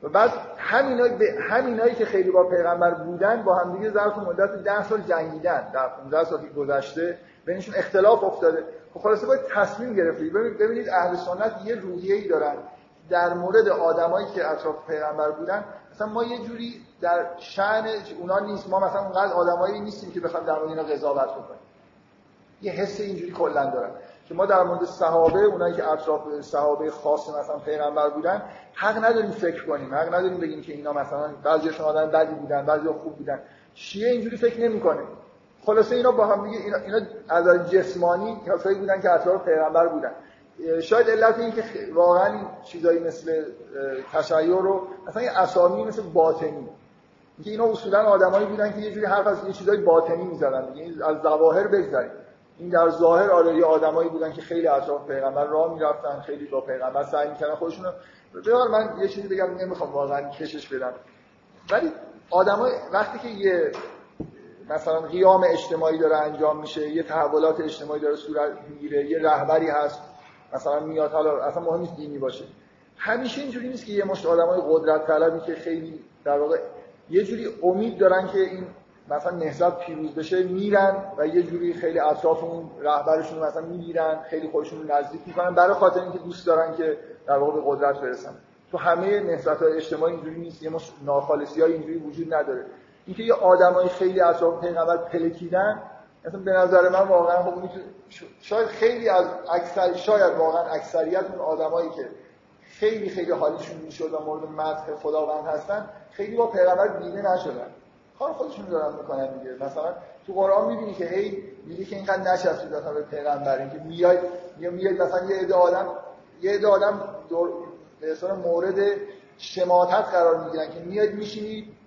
و بعد همینایی به همینایی که خیلی با پیغمبر بودن با همدیگه ظرف مدت 10 سال جنگیدن. در 15 سال گذشته بینشون اختلاف افتاده. خب خلاصه باید تصمیم گرفتی ببینید اهل سنت یه روحیه دارن. در مورد آدمایی که اطراف پیغمبر بودن مثلا ما یه جوری در شأن اونا نیست. ما مثلا اونقدر آدمایی نیستیم که بخوایم در مورد اینا قضاوت بکنیم. یه حس اینجوری کلا دارن. که ما در مورد صحابه اونایی که اطراف صحابه خاص مثلا پیغمبر بودن حق نداریم فکر کنیم. حق نداریم بگیم که اینا مثلا بعضیشون آدم بدی بودن بعضی خوب بودن. شیعه اینجوری فکر نمی‌کنه. خلاصه اینا با هم دیگه اینا, اینا از جسمانی کسایی بودن که اطراف پیغمبر بودن. شاید علت این که واقعا چیزایی مثل تشیع رو مثلا اسامی مثل باطنی. که اینا اصولا آدمایی بودن که یه جوری حرف از یه چیزای باطنی می‌زدن دیگه از ظواهر بگذاریم این در ظاهر آره یه آدمایی بودن که خیلی اطراف پیغمبر راه می‌رفتن خیلی با پیغمبر سعی می‌کردن خودشون رو من یه چیزی بگم نمی‌خوام واقعا کشش بدم. ولی آدمای وقتی که یه مثلا قیام اجتماعی داره انجام میشه یه تحولات اجتماعی داره صورت می‌گیره یه رهبری هست مثلا میاد حالا اصلا مهم نیست دینی باشه. همیشه اینجوری نیست که یه مشت آدمای قدرت طلبی که خیلی در واقع یه جوری امید دارن که این مثلا نهضت پیروز بشه میرن و یه جوری خیلی اطراف اون رهبرشون مثلا می‌گیرن خیلی خودشون رو نزدیک می‌کنن برای خاطر اینکه دوست دارن که در واقع به قدرت برسن. تو همه نهضت های اجتماعی اینجوری نیست یه مش ناخالصی های اینجوری وجود نداره. اینکه یه آدمای خیلی اطراف پیغمبر پلکیدن مثلا به نظر من واقعا خب شاید خیلی از اکثر شاید واقعا اکثریت اون آدمایی که خیلی خیلی حالیشون می‌شد و مورد مدح خداوند هستن خیلی با پیغمبر دیده نشدن. کار خودشون دارن می‌کنن دیگه. مثلا تو قرآن می‌بینی که هی میگه که اینقدر نشسته مثلا به پیغمبر. که میاد میاد مثلا یه عده آدم یه عده آدم دور به مورد شماتت قرار می‌گیرن که میاد میشینی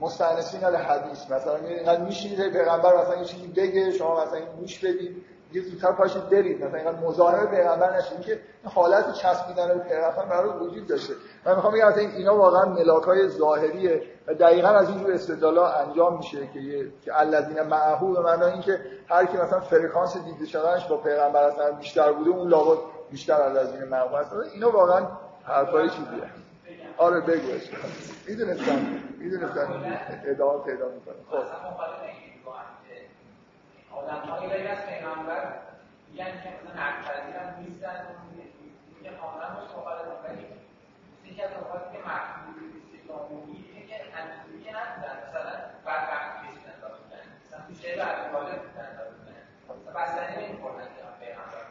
مستانسین ال حدیث. مثلا اینقدر میشینید پیغمبر مثلا یه چیزی بگه شما مثلا گوش بدید. یه زودتر پاشید برید. مثلا اینقدر مزاحم پیغمبر نشید که حالت چسبیدن به پیغمبر برای وجود داشته. من می‌خوام بگم این اینا واقعا ملاکای ظاهریه و دقیقا از اینجور استدلالا انجام میشه که یه که الذین معه به معنی اینکه هر کی مثلا فرکانس دیده شدنش با پیغمبر اصلا بیشتر بوده اون لابد بیشتر الذین معه است اینا واقعا حرفای چیزیه. آره بگو. می‌دونستم. می‌دونستم. ادامه پیدا می‌کنه. خب. آدم هایی غیر از پیغمبر میگن که مثلا حق هم نیستن میگه کاملا باش مخالفم ولی یکی از نکاتی که محدود اسلامی اینه که همینجوری نبودن مثلا بدبخت کشیدن داشتن مثلا تو شعر عبدالله بودن داشتن مثلا بستنی نمیخوردن که پیغمبر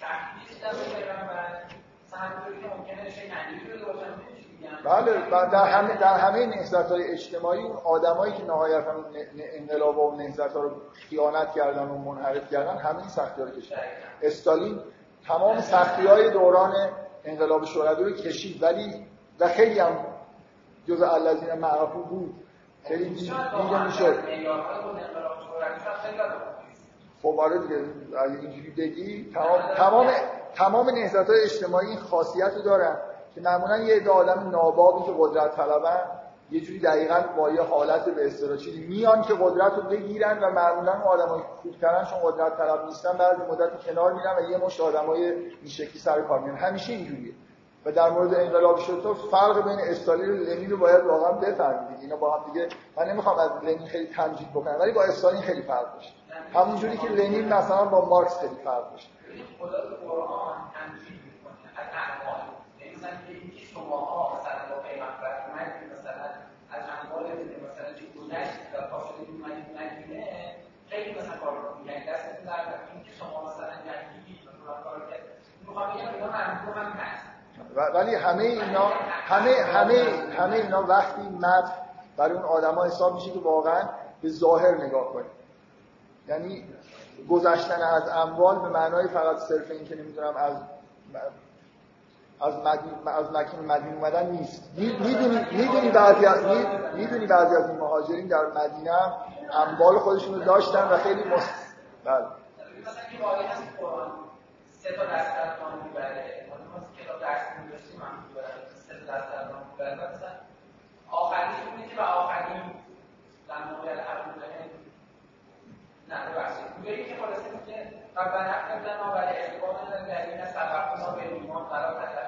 سختی کشیدن به پیغمبر مثلا همینجوری که ممکنه شیء نجیب شده باشن بله در همه در همه نهضت های اجتماعی اون آدمایی که نهایتا انقلاب و نهضت ها رو خیانت کردن و منحرف کردن همه این سختی ها رو کشیدن. استالین تمام سختی های دوران انقلاب شوروی رو کشید ولی و خیلی هم جز الذین معرفو بود. خیلی دیده می‌شد خب آره دیگه اینجوری بگی تمام تمام تمام نهضت های اجتماعی خاصیت رو دارن. که معمولا یه عده آدم نابابی که قدرت طلبن یه جوری دقیقا با یه حالت به اصطلاح میان که قدرت رو بگیرن و معمولا آدمای خوبترن چون قدرت طلب نیستن بعد مدت کنار میرن و یه مشت آدمای این شکلی سر کار میان. همیشه اینجوریه. و در مورد انقلاب شد فرق بین استالین و لنین رو باید واقعا بفهمید. اینا با هم دیگه من نمی‌خوام از لنین خیلی تمجید بکنم ولی با استالین خیلی فرق داشت. همونجوری که لنین مثلا با مارکس خیلی فرق داشت خدا قرآن تمجید می‌کنه مثلا که شماها مثلا با پیغمبر اومدید مثلا از اموال مثلا چه گذشت و پاشدید اومدید مدینه خیلی مثلا کار میگن دستتون در اینکه شما مثلا جنگیدید مثلا کار کرد. می‌خوام بگم اینا هم هست ولی همه اینا همه همه همه اینا وقتی مد برای اون آدما حساب میشه که واقعا به ظاهر نگاه کنید یعنی گذشتن از اموال به معنای فقط صرف این که نمی‌دونم از از مدین از مکین مدینه اومدن نیست می‌دونی بعضی از می‌دونی بعضی از این مهاجرین در مدینه اموال خودشون رو داشتن و خیلی مست بله ما ما ما آخریش اینه که و آخرین در موقع نه میگه که خلاصه میگه ربنا اخرجنا ولی اخواننا الذين سبقونا بالایمان ولا تتقی بود فلان این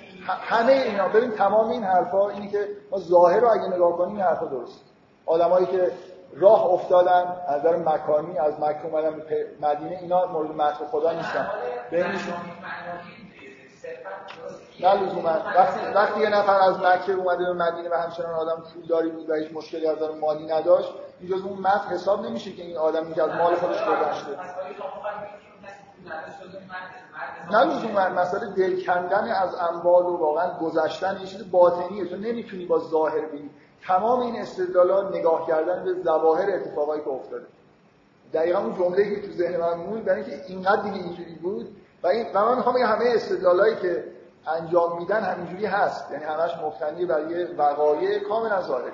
همه اینا. ببین تمام این حرفا اینی که ما ظاهر رو اگه نگاه کنیم این حرفا درست. آدمایی که راه افتادن از نظر مکانی از مکه اومدن به مدینه اینا مورد مدح خدا نیستن. بینشون نه لزوما. وقتی وقتی یه نفر از مکه اومده به مدینه و همچنان آدم پولداری بود و هیچ مشکلی از مالی نداشت این جز اون مدح حساب نمیشه که این آدمی که از مال خودش گذشته نه لزوما مسئله دل کندن از اموال و واقعا گذشتن یه چیز باطنیه. تو نمی‌تونی با ظاهر ببینی تمام این استدلالا نگاه کردن به ظواهر اتفاقایی که افتاده. دقیقا اون جمله‌ای که تو ذهن من موند برای اینکه اینقدر دیگه اینجوری بود. و این و من می‌خوام همه استدلالایی که انجام میدن همینجوری هست. یعنی همش مفتنی برای وقایع کاملا ظاهری.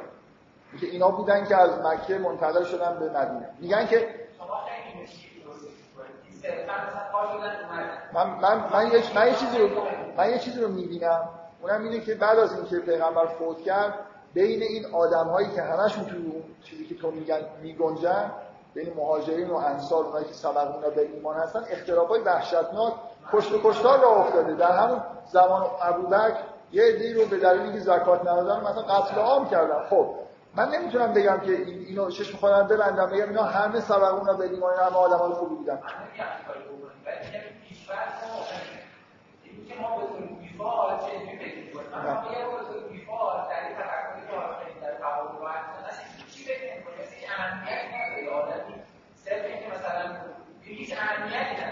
که اینا بودن که از مکه منتقل شدن به مدینه. میگن که من من من یه من یه چیزی رو من یه چیزی رو می‌بینم. اونم اینه که بعد از اینکه پیغمبر فوت کرد بین این آدم هایی که همشون تو چیزی که تو میگن میگنجن بین مهاجرین و انصار اونایی که سبقونا به ایمان هستن های وحشتناک کشت و کشتار را افتاده. در همون زمان ابوبکر یه عده‌ای رو به دلیل اینکه زکات ندادن مثلا قتل عام کردن. خب من نمی‌تونم بگم که اینو چشم خودم ببندم بگم اینا همه سبقونا به ایمان همه آدمای خوبی بودن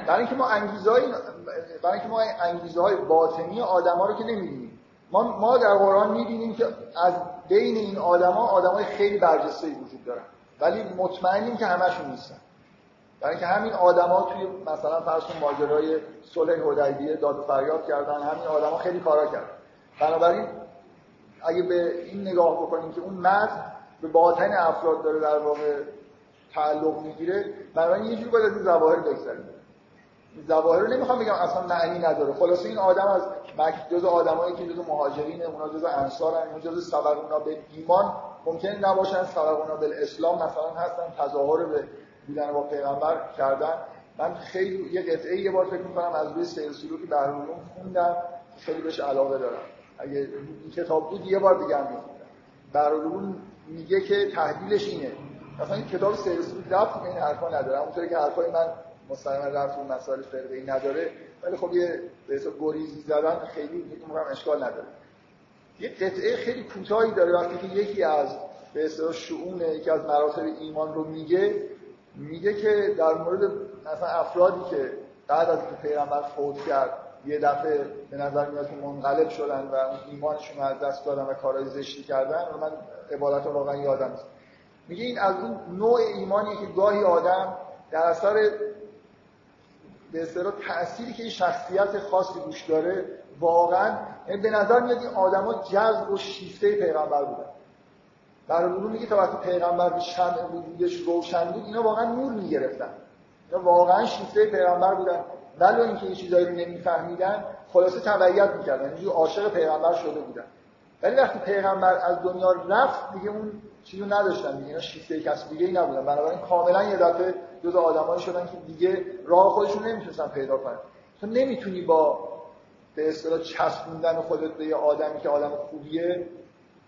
برای اینکه ما انگیزهای برای اینکه ما انگیزه های باطنی آدما رو که نمی‌بینیم. ما ما در قرآن می‌بینیم که از بین این آدما آدمای خیلی برجسته‌ای وجود دارن. ولی مطمئنیم که همشون نیستن. برای اینکه همین آدما توی مثلا فرض کن ماجرای صلح حدیبیه داد فریاد کردن همین آدما خیلی کارا کردن. بنابراین اگه به این نگاه بکنیم که اون مرد به باطن افراد داره در واقع تعلق می‌گیره بنابراین یه جور باید از ظواهر بگذاریم ظواهر رو نمی‌خوام بگم اصلا معنی نداره. خلاصه این آدم از مکه جز آدمایی که جز مهاجرین اونا جز انصارن اونا جز سبقونا به ایمان ممکن نباشن سبقونا به اسلام مثلا هستن تظاهر به بودن با پیغمبر کردن. من خیلی یه قطعه یه بار فکر می‌کنم از روی سیر سلوک بهرالعلوم خوندم خیلی بهش علاقه دارم. اگه این کتاب بود یه بار دیگه هم میخوندم. میگه که تحلیلش اینه. مثلا این کتاب سیر سلوک رفت این حرفا نداره. اونطوری که حرفای من مستقیما رفت اون مسائل فرقه‌ای نداره. ولی خب یه به گریزی زدن خیلی میگم اشکال نداره. یه قطعه خیلی کوتاهی داره. وقتی که یکی از به اصطلاح شؤون یکی از مراتب ایمان رو میگه میگه که در مورد مثلا افرادی که بعد از اینکه پیغمبر فوت کرد یه دفعه به نظر میاد که منقلب شدن و ایمانشون از دست دادن و کارهای زشتی کردن و من عبادت رو واقعا یادم میگه این از اون نوع ایمانی که گاهی آدم در اثر به اصطلاح تأثیری که این شخصیت خاصی روش داره واقعا یعنی به نظر میاد این آدما جذب و شیفته پیغمبر بودن. برای میگه تا وقتی پیغمبر شمع وجودش روشن بود اینا واقعا نور می‌گرفتن. اینا واقعا شیفته پیغمبر بودن. ولی اینکه یه چیزایی رو نمیفهمیدن خلاصه تبعیت می‌کردن. اینجور عاشق پیغمبر شده بودن. ولی وقتی پیغمبر از دنیا رفت دیگه اون چیزو نداشتن. دیگه اینا شیفته کسی دیگه ای نبودن. بنابراین کاملا یه دفعه جز آدمایی شدن که دیگه راه خودشون نمی‌تونستن پیدا کنن. تو نمی‌تونی با به اصطلاح چسبوندن خودت به یه آدمی که آدم خوبیه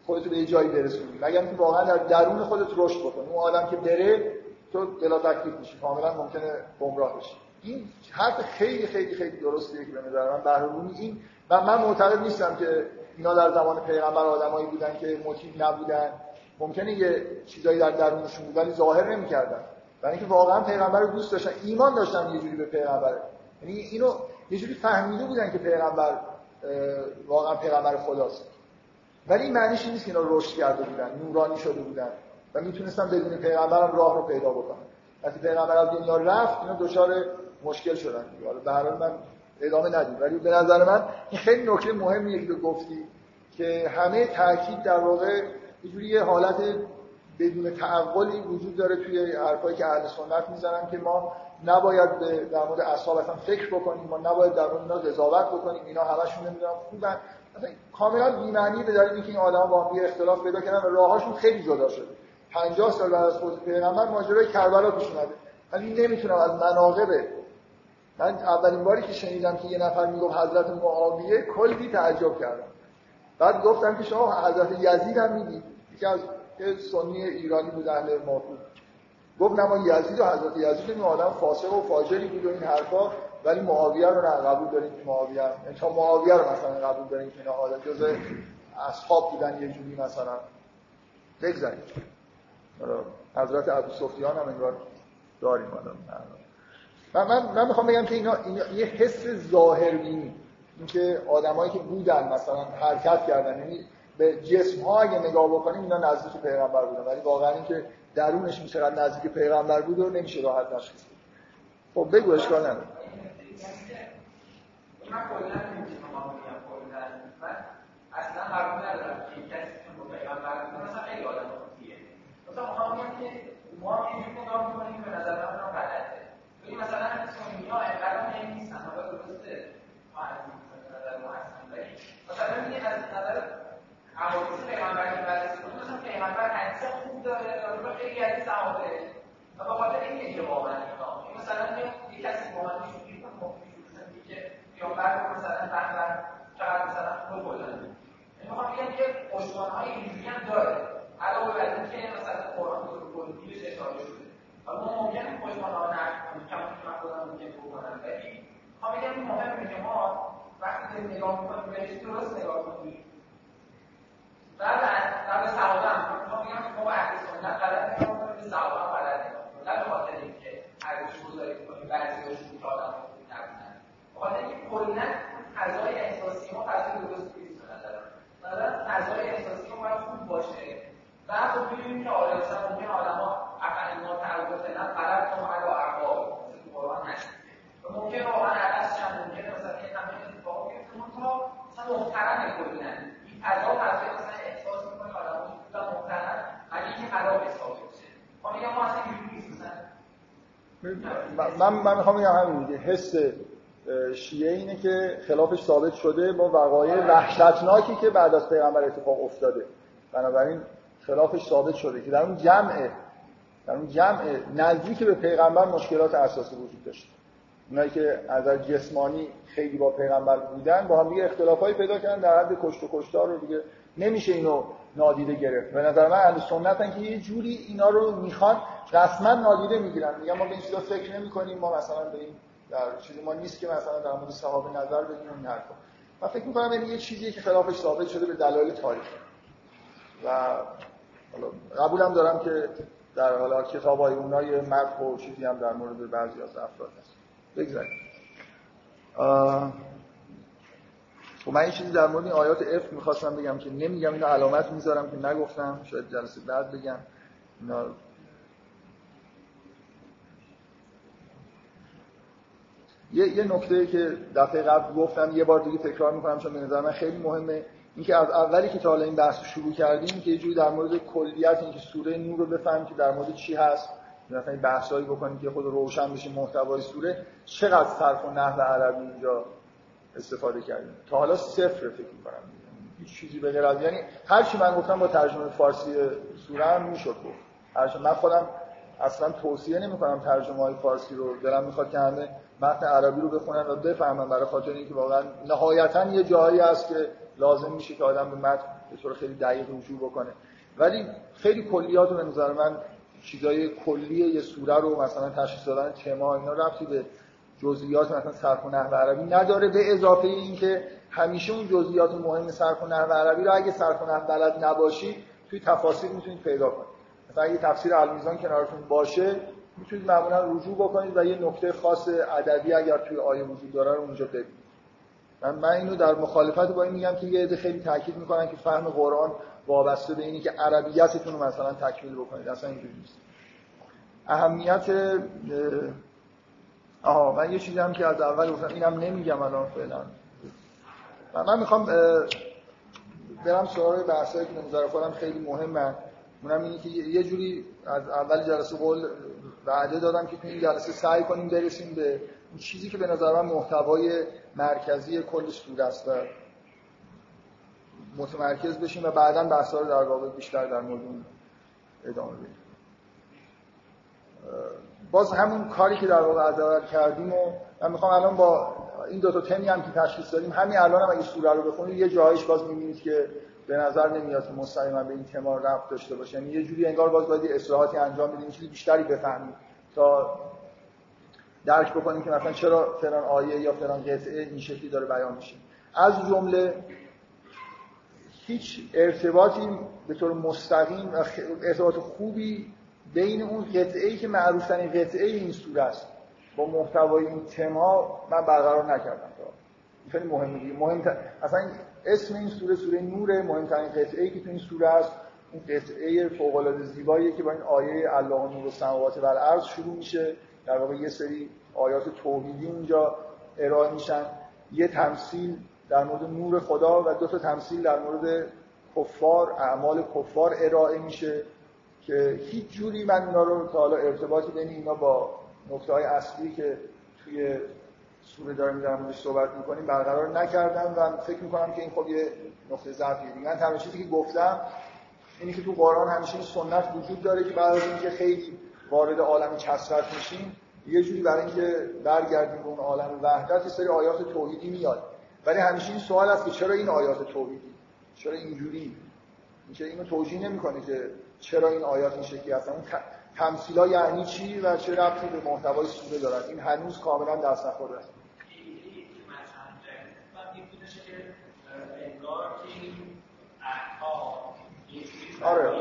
خودت به یه جایی برسونی. مگر اینکه واقعا در درون خودت رشد بکنی. اون آدم که بره تو بلا تکلیف میشی کاملا ممکنه گمراه بشی. این حرف خیلی خیلی خیلی درستیه که به نظر من بهرونی این و من معتقد نیستم که اینا در زمان پیغمبر آدمایی بودن که موتیو نبودن. ممکنه یه چیزایی در درونشون بود ولی ظاهر نمی‌کردن. برای اینکه واقعا پیغمبر رو دوست داشتن ایمان داشتن یه جوری به پیغمبر. یعنی اینو یه جوری فهمیده بودن که پیغمبر واقعا پیغمبر خداست. ولی این معنیش نیست که اینا رشد کرده بودن نورانی شده بودن و می‌تونستن بدون پیغمبر راه رو پیدا بکنن. وقتی پیغمبر از دنیا رفت اینا دچار مشکل شدن حالا به من ادامه ندیم. ولی به نظر من این خیلی نکته مهمیه که گفتی که همه تاکید در واقع یه حالت بدون تعقلی وجود داره توی حرفایی که اهل سنت می‌زنن که ما نباید در مورد اصحاب اصلا فکر بکنیم ما نباید در مورد اینا قضاوت بکنیم اینا همشون نمی‌دونم خوبن. مثلا کاملا بی‌معنی به دلیل اینکه این آدم‌ها با هم اختلاف پیدا کردن و راهاشون خیلی جدا شده. 50 سال بعد از فوت پیغمبر ماجرای کربلا پیش اومده. من نمی‌تونم از مناقب من اولین باری که شنیدم که یه نفر می‌گفت حضرت معاویه کلی تعجب کردم. بعد گفتم که شما حضرت یزید هم میگید یکی از سنی ایرانی بود اهل موجود گفت نه ما یزید و حضرت یزید این آدم فاسق و فاجری بود و این حرفا ولی معاویه رو نه قبول داریم که معاویه یعنی تا معاویه رو مثلا قبول داریم که اینا حالا جزء اصحاب بودن یه جوری مثلا. بگذاریم. حضرت ابو سفیان هم انگار داریم من, من, من می‌خوام بگم که اینا, اینا یه حس ظاهربینی. اینکه آدمایی که بودن مثلا حرکت کردن یعنی به جسم ها اگه نگاه بکنیم اینا نزدیک پیغمبر بودن. ولی واقعا اینکه درونش چقدر نزدیک پیغمبر بود و نمیشه راحت نشد خب بگو اشکال نداره. من کلا من اصلا قبول ندارم که کسی که با پیغمبر بود مثلا خیلی آدم خوبیه مثلا می‌خوام بگم که ما اینجوری نگاه می‌کنیم به نظر من غلطه ببین مثلا همین سنی ها انقدر مهم نیستن حالا درسته ما از نظر ما هستن ولی مثلا میگه از نظر احادیث پیغمبر که بررسی کنیم مثلا پیغمبر حدیث خوب داره و خیلی از صحابه و به خاطر اینه که واقعا اینا مثلا یه کسی با من پیامبر مثلا پیغمبر چقدر مثلا خوب بلند می‌خوام بگم که های اینجوری هم داره علاوه بر اینکه مثلا قرآن به کلی بهش اشاره شده حالا ما ممکنه پشتوانه‌ها نقد کنیم کما که من خودم ممکن بکنم ولی می‌خوام بگم ما وقتی نگاه می‌کنیم بهش درست نگاه کنیم بعد صحابه هم می‌خوام بگم که ما اهل سنت غلط نگاه کنیم به صحابه هم غلط نگاه کنیم نه به خاطر اینکه ارزش گذاری کنیم بعضی‌هاشون که آدم خاطر اینکه کلا فضای احساسی ما فضای درست نیست مثلا فضای احساسی ما باید خوب باشه و خب می‌بینیم که آره مثلا ممکن آدم‌ها اقل ما تعرض فعلا غلط کنه علی اعقاب مثل تو قرآن نشه و ممکن واقعا عکس هم ممکن مثلا یه همین اتفاق بیفته تا مثلا محترم کلا این فضا فضای مثلا احساس می‌کنه آدم‌ها خوب محترم ولی اینکه خراب حساب بشه ما میگم ما اصلا اینجوری نیست مثلا من من می‌خوام بگم همین دیگه حس شیعه اینه که خلافش ثابت شده با وقایع وحشتناکی که بعد از پیغمبر اتفاق افتاده. بنابراین خلافش ثابت شده که در اون جمع در اون جمع نزدیک به پیغمبر مشکلات اساسی وجود داشته اونایی که از جسمانی خیلی با پیغمبر بودن با هم دیگه اختلافایی پیدا کردن در حد کشت و کشتار رو دیگه نمیشه اینو نادیده گرفت. به نظر من اهل سنتن که یه جوری اینا رو می‌خوان رسما نادیده می‌گیرن. میگن ما به این چیزا فکر نمی‌کنیم ما مثلا به این در چیزی ما نیست که مثلا در مورد صحابه نظر بدیم این حرفا. من فکر می‌کنم این یه چیزیه که خلافش ثابت شده به دلایل تاریخی. و حالا قبولم دارم که در حالا کتاب‌های اونای مدح و چیزی هم در مورد بعضی از افراد هست. بگذاریم. خب من یه چیزی در مورد این آیات اف می‌خواستم بگم که نمیگم اینو علامت می‌ذارم که نگفتم شاید جلسه بعد بگم. اینا یه, یه نکته که دفعه قبل گفتم یه بار دیگه تکرار می‌کنم چون به نظر من خیلی مهمه اینکه از اولی که تا حالا این بحث شروع کردیم که یه جوری در مورد کلیت اینکه سوره نور رو بفهمیم که در مورد چی هست مثلا بحثایی بکنیم که خود روشن بشه محتوای سوره چقدر صرف و نحو عربی اینجا استفاده کردیم. تا حالا صفر فکر می‌کنم. هیچ چیزی به غیر یعنی هر چی من گفتم با ترجمه فارسی سوره هم می‌شد گفت. هر من خودم اصلا توصیه نمی‌کنم ترجمه های فارسی رو. دلم می‌خواد که همه متن عربی رو بخونن و بفهمن. برای خاطر اینکه واقعا نهایتا یه جایی هست که لازم میشه که آدم به متن به طور خیلی دقیق رجوع بکنه. ولی خیلی کلیات به نظر من چیزای کلی یه سوره رو مثلا تشخیص دادن تما اینا ربطی به جزئیات مثلا صرف و نحو عربی نداره. به اضافه اینکه همیشه اون جزئیات مهم صرف و نحو عربی رو اگه صرف و نحو بلد نباشی توی تفاسیر می‌تونید پیدا کنید. مثلا اگه تفسیر المیزان کنارتون باشه می‌تونید معمولا رجوع بکنید و یه نکته خاص ادبی اگر توی آیه وجود داره رو اونجا ببینید. من, من اینو در مخالفت با این میگم که یه عده خیلی تاکید می‌کنن که فهم قرآن وابسته به اینی که عربیتتون رو مثلا تکمیل بکنید. اصلا اینجوری نیست. اهمیت آها من یه چیزی هم که از اول گفتم اینم نمیگم الان فعلا. من می‌خوام برم سراغ بحثایی که نظر خودم خیلی مهمه. اونم اینه که یه جوری از اول جلسه قول وعده دادم که تو این جلسه سعی کنیم برسیم به اون چیزی که به نظر من محتوای مرکزی کل سوره است و متمرکز بشیم و بعدا بحثا رو در واقع بیشتر در مورد ادامه بدیم. باز همون کاری که در واقع از کردیم و من می‌خوام الان با این دو تا تمی هم که تشخیص دادیم همین الان هم اگه سوره رو بخونید یه جاهایش باز می‌بینید که به نظر نمیاد که مستقیما به این تما رفت داشته باشه. یعنی یه جوری انگار باز باید اصلاحاتی انجام بدیم چیزی بیشتری بفهمیم تا درک بکنیم که مثلا چرا فلان آیه یا فلان قطعه این شکلی داره بیان میشه. از جمله هیچ ارتباطی به طور مستقیم ارتباط خوبی بین اون قطعه ای که معروف ترین قطعه این سوره است. با محتوای این تما من برقرار نکردم خیلی مهمه دیگه مهمتر اصلا اسم این سوره سوره نوره مهمترین قطعه ای که تو این سوره است. این قطعه فوق العاده زیباییه که با این آیه الله نور السماوات و الارض شروع میشه. در واقع یه سری آیات توحیدی اونجا ارائه میشن. یه تمثیل در مورد نور خدا و دو تا تمثیل در مورد کفار اعمال کفار ارائه میشه. که هیچ جوری من اینا رو تا حالا ارتباطی بین اینا با نکته های اصلی که توی سوره داریم در موردش صحبت می‌کنیم برقرار نکردم و فکر می‌کنم که این خب یه نقطه ضعفیه. من چیزی که گفتم اینی که تو قرآن همیشه این سنت وجود داره که بعد از اینکه خیلی وارد عالم کسرت میشیم یه جوری برای اینکه برگردیم به اون عالم وحدت یه سری آیات توحیدی میاد. ولی همیشه این سوال است که چرا این آیات توحیدی؟ چرا اینجوری؟ میشه اینو توجیه نمی‌کنه که چرا این آیات این شکلی هستن؟ اون تمثیلا یعنی چی و چه ربطی به محتوای سوره دارن؟ این هنوز کاملا دست نخورده است. آره.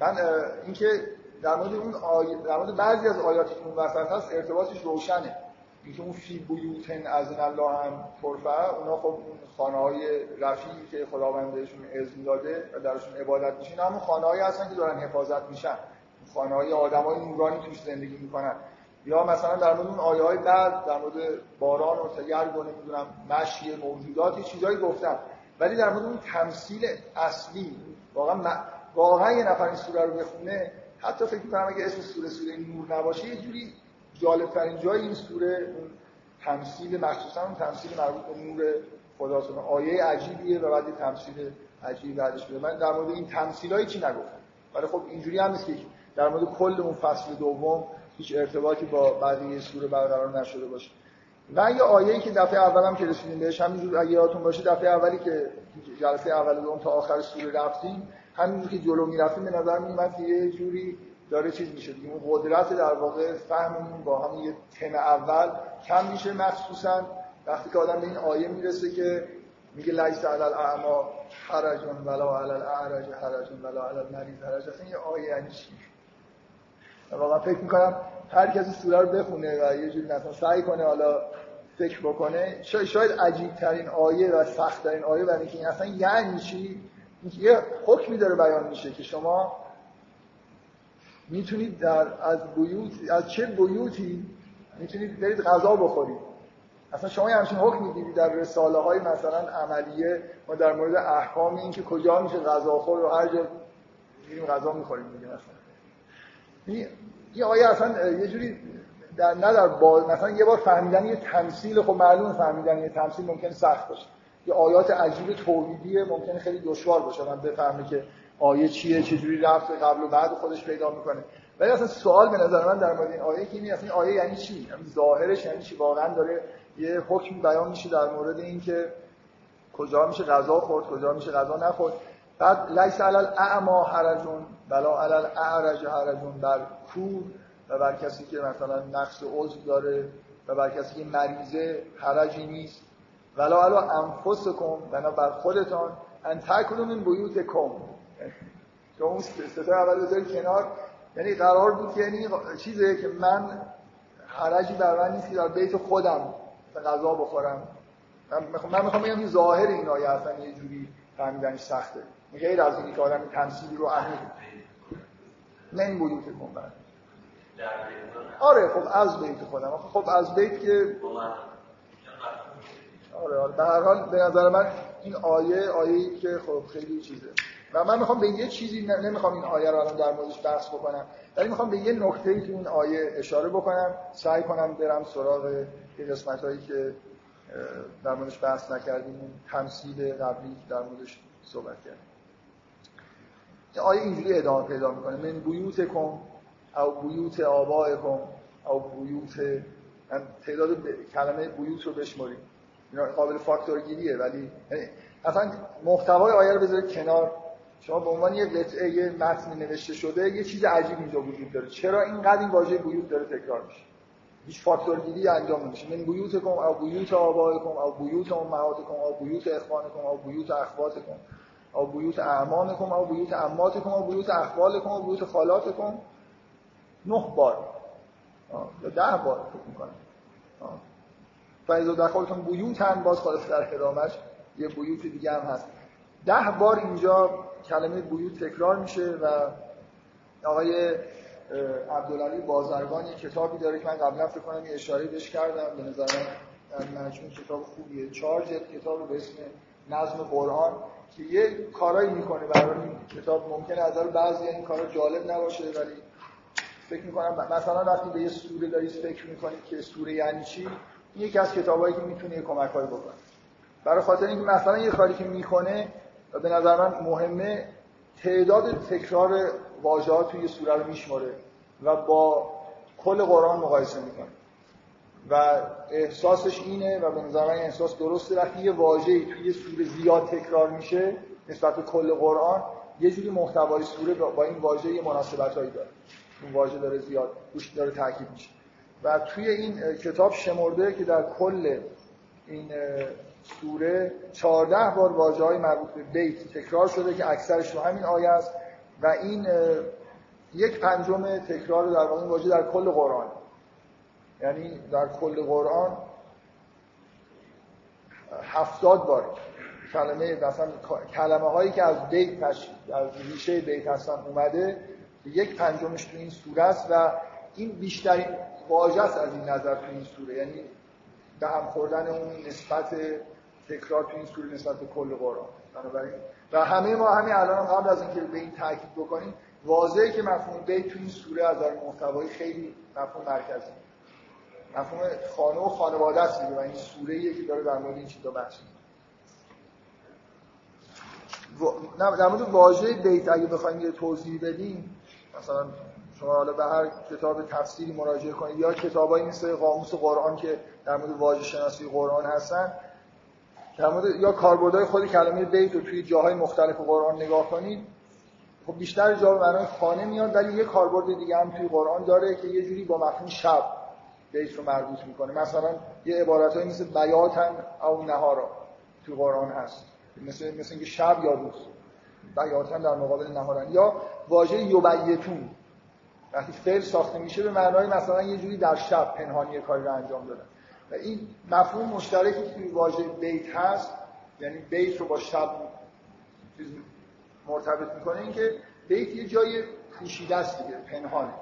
من اینکه در مورد اون آی... در مورد بعضی از آیاتی که اون وسط هست ارتباطش روشنه. اینکه اون فی بیوتن از الله هم ترفع اونا خب اون خانه های رفیعی که خداوند بهشون اذن داده و درشون عبادت میشین همون خانه هایی هستن که دارن حفاظت میشن. خانه های آدم های نورانی توش زندگی می‌کنن. یا مثلا در مورد اون آیه های بعد در مورد باران و تگرگ و نمی‌دونم مشی موجوداتی چیزایی گفتم ولی در مورد اون تمثیل اصلی واقعا واقعا یه نفر این سوره رو بخونه حتی فکر می‌کنم اگه اسم سوره سوره نور نباشه یه جوری جالب ترین جای این سوره اون تمثیل مخصوصا اون تمثیل مربوط به نور خداست آیه عجیبیه و بعد تمثیل عجیبی بعدش بده من در مورد این تمثیلای چی نگفتم؟ ولی خب اینجوری هم نیست که در مورد کل اون فصل دوم هیچ ارتباطی با بقیه سوره برقرار نشده باشه. و یه آیه‌ای که دفعه اولم که رسیدیم بهش همینجور اگه یادتون باشه دفعه اولی که جلسه اول دوم تا آخر سوره رفتیم همینجور که جلو می‌رفتیم به نظر میومد یه جوری داره چیز میشه دیگه. اون قدرت در واقع فهممون با همون یه تم اول کم میشه مخصوصا. وقتی که آدم به این آیه می‌رسه که میگه لیس علی الاعما حرج ولا علی الاعرج حرج ولا علی المریض حرج. اصلا یه آیه یعنی چی؟ واقعا فکر می‌کنم هر کسی سوره رو بخونه و یه جوری مثلا سعی کنه حالا فکر بکنه شاید عجیب ترین آیه و سخت ترین آیه برای اینکه این اصلا یعنی چی؟ یه حکمی داره بیان میشه که شما می‌تونید در از بیوت از چه بیوتی می‌تونید برید غذا بخورید. اصلا شما یه همچین حکم می‌دید در رساله های مثلا عملیه ما در مورد احکام این که کجا میشه غذا خور و هر جا میریم غذا می‌خوریم میگه مثلا. این آیه اصلا یه جوری در نه در با... مثلا یه بار فهمیدن یه تمثیل خب معلوم فهمیدن یه تمثیل ممکن سخت باشه. یه آیات عجیب توحیدیه ممکنه خیلی دشوار باشه. من بفهمه که آیه چیه چه جوری رفت قبل و بعد خودش پیدا می‌کنه. ولی اصلا سوال به نظر من در مورد این آیه که این آیه یعنی چی؟ یعنی ظاهرش یعنی چی؟ واقعا داره یه حکم بیان میشه در مورد اینکه کجا میشه غذا خورد کجا میشه غذا نخورد. بعد لیس علی الاعما حرجون بلا علی الاعرج حرجون بر کور و بر کسی که مثلا نقص عضو داره و بر کسی که مریضه حرجی نیست. ولا علی انفسکم بنا بر خودتان ان تاکلوا من بیوتکم. که اون ستا اول بذاری کنار یعنی قرار بود که یعنی چیزه که من حرجی بر من نیست که در بیت خودم غذا بخورم. من می‌خوام بگم که ظاهر این آیه اصلا یه جوری فهمیدنش سخته. غیر از اینی که آدم تمثیلی رو اهمی من بیوت کن آره خب از بیت خودم. خب از بیت که آره آره. به هر حال به نظر من این آیه آیه که خب خیلی چیزه. و من می‌خوام به یه چیزی نمی‌خوام این آیه رو الان در موردش بحث بکنم ولی می‌خوام به یه نکته تو این آیه اشاره بکنم. سعی کنم برم سراغ این قسمت هایی که در موردش بحث نکردیم تمثیل قبلی در موردش صحبت کردیم. آیه اینجوری ادامه پیدا می‌کنه. من بیوت کن او بیوت آبائکم او بیوت تعداد کلمه بیوت رو بشماریم. اینا قابل فاکتور گیریه ولی یعنی اصلا محتوای آیه رو بذارید کنار. شما به عنوان یه قطعه یه متن نوشته شده یه چیز عجیب اینجا وجود داره. چرا اینقدر این واژه بیوت داره تکرار میشه؟ هیچ فاکتور گیری انجام نمیشه. من بیوتکم او بیوت آبائکم او بیوت امهاتکم او بیوت اخوانکم او بیوت اخواتکم او بیوت اعمامکم او بیوت عماتکم او بیوت اخوالکم او بیوت خالاتکم. نه بار. یا ده بار فکر می‌کنم. فایزا دخلتون بیوتن باز خالص در ادامش یه بیوت دیگه هم هست. ده بار اینجا کلمه بیوت تکرار میشه و آقای عبدالعلی بازرگان یه کتابی داره که من قبلا فکر کنم یه اشاره بهش کردم. به نظر من کتاب خوبیه. چهار جلد کتاب به اسم نظم قرآن که یه کارایی می‌کنه برای این کتاب. ممکنه از بعضی این کارا جالب نباشه ولی فکر می‌کنم مثلا وقتی به یه سوره دارید فکر می‌کنید که سوره یعنی چی این یکی از کتابایی که می‌تونه کمک‌هایی بکنه. برای خاطر اینکه مثلا یه کاری که می‌کنه به نظر من مهمه تعداد تکرار واژه‌ها توی سوره رو میشماره و با کل قرآن مقایسه می‌کنه. و احساسش اینه و به نظر من احساس درسته. وقتی یه واژه‌ای توی یه سوره زیاد تکرار میشه نسبت به کل قرآن یه جوری محتوای سوره با این واژه یه مناسبتایی داره. اون واژه داره زیاد روش داره تاکید میشه. و توی این کتاب شمرده که در کل این سوره 14 بار واژه های مربوط به بیت تکرار شده که اکثرش تو همین آیه است و این یک پنجم تکرار در واقع واژه در کل قرآن. یعنی در کل قرآن هفتاد بار کلمه مثلا کلمه هایی که از بیت از ریشه بیت هستن اومده یک پنجمش تو این سوره است و این بیشترین واژه است از این نظر تو این سوره. یعنی به هم خوردن اون نسبت تکرار تو این سوره نسبت به کل قرآن. بنابراین و همه ما همین الان قبل از اینکه به این تاکید بکنیم واضحه که مفهوم بیت تو این سوره از نظر محتوایی خیلی مفهوم مرکزی. مفهوم خانه و خانواده است و این سوره که داره در مورد این چیزا بحث در مورد واژه بیت اگه بخوایم یه توضیح بدیم مثلا شما حالا به هر کتاب تفسیری مراجعه کنید یا کتابایی مثل قاموس قرآن که در مورد واژه شناسی قرآن هستن در مورد یا کاربردهای خود کلمه بیت رو توی جاهای مختلف قرآن نگاه کنید. خب بیشتر جا معنای خانه میاد ولی یه کاربرد دیگه هم توی قرآن داره که یه جوری با مفهوم شب بیت رو مربوط می‌کنه. مثلا یه عبارتهایی مثل بیاتن او نهارا توی قرآن هست. مثل مثل اینکه شب یا روز. بیاتن در مقابل نهارن. یا واژه یبیتون وقتی فعل ساخته میشه به معنای مثلا یه جوری در شب پنهانی کاری رو انجام دادن. و این مفهوم مشترکی که توی واژه بیت هست یعنی بیت رو با شب مرتبط می‌کنه اینکه بیت یه جای پوشیده است دیگه پنهانه.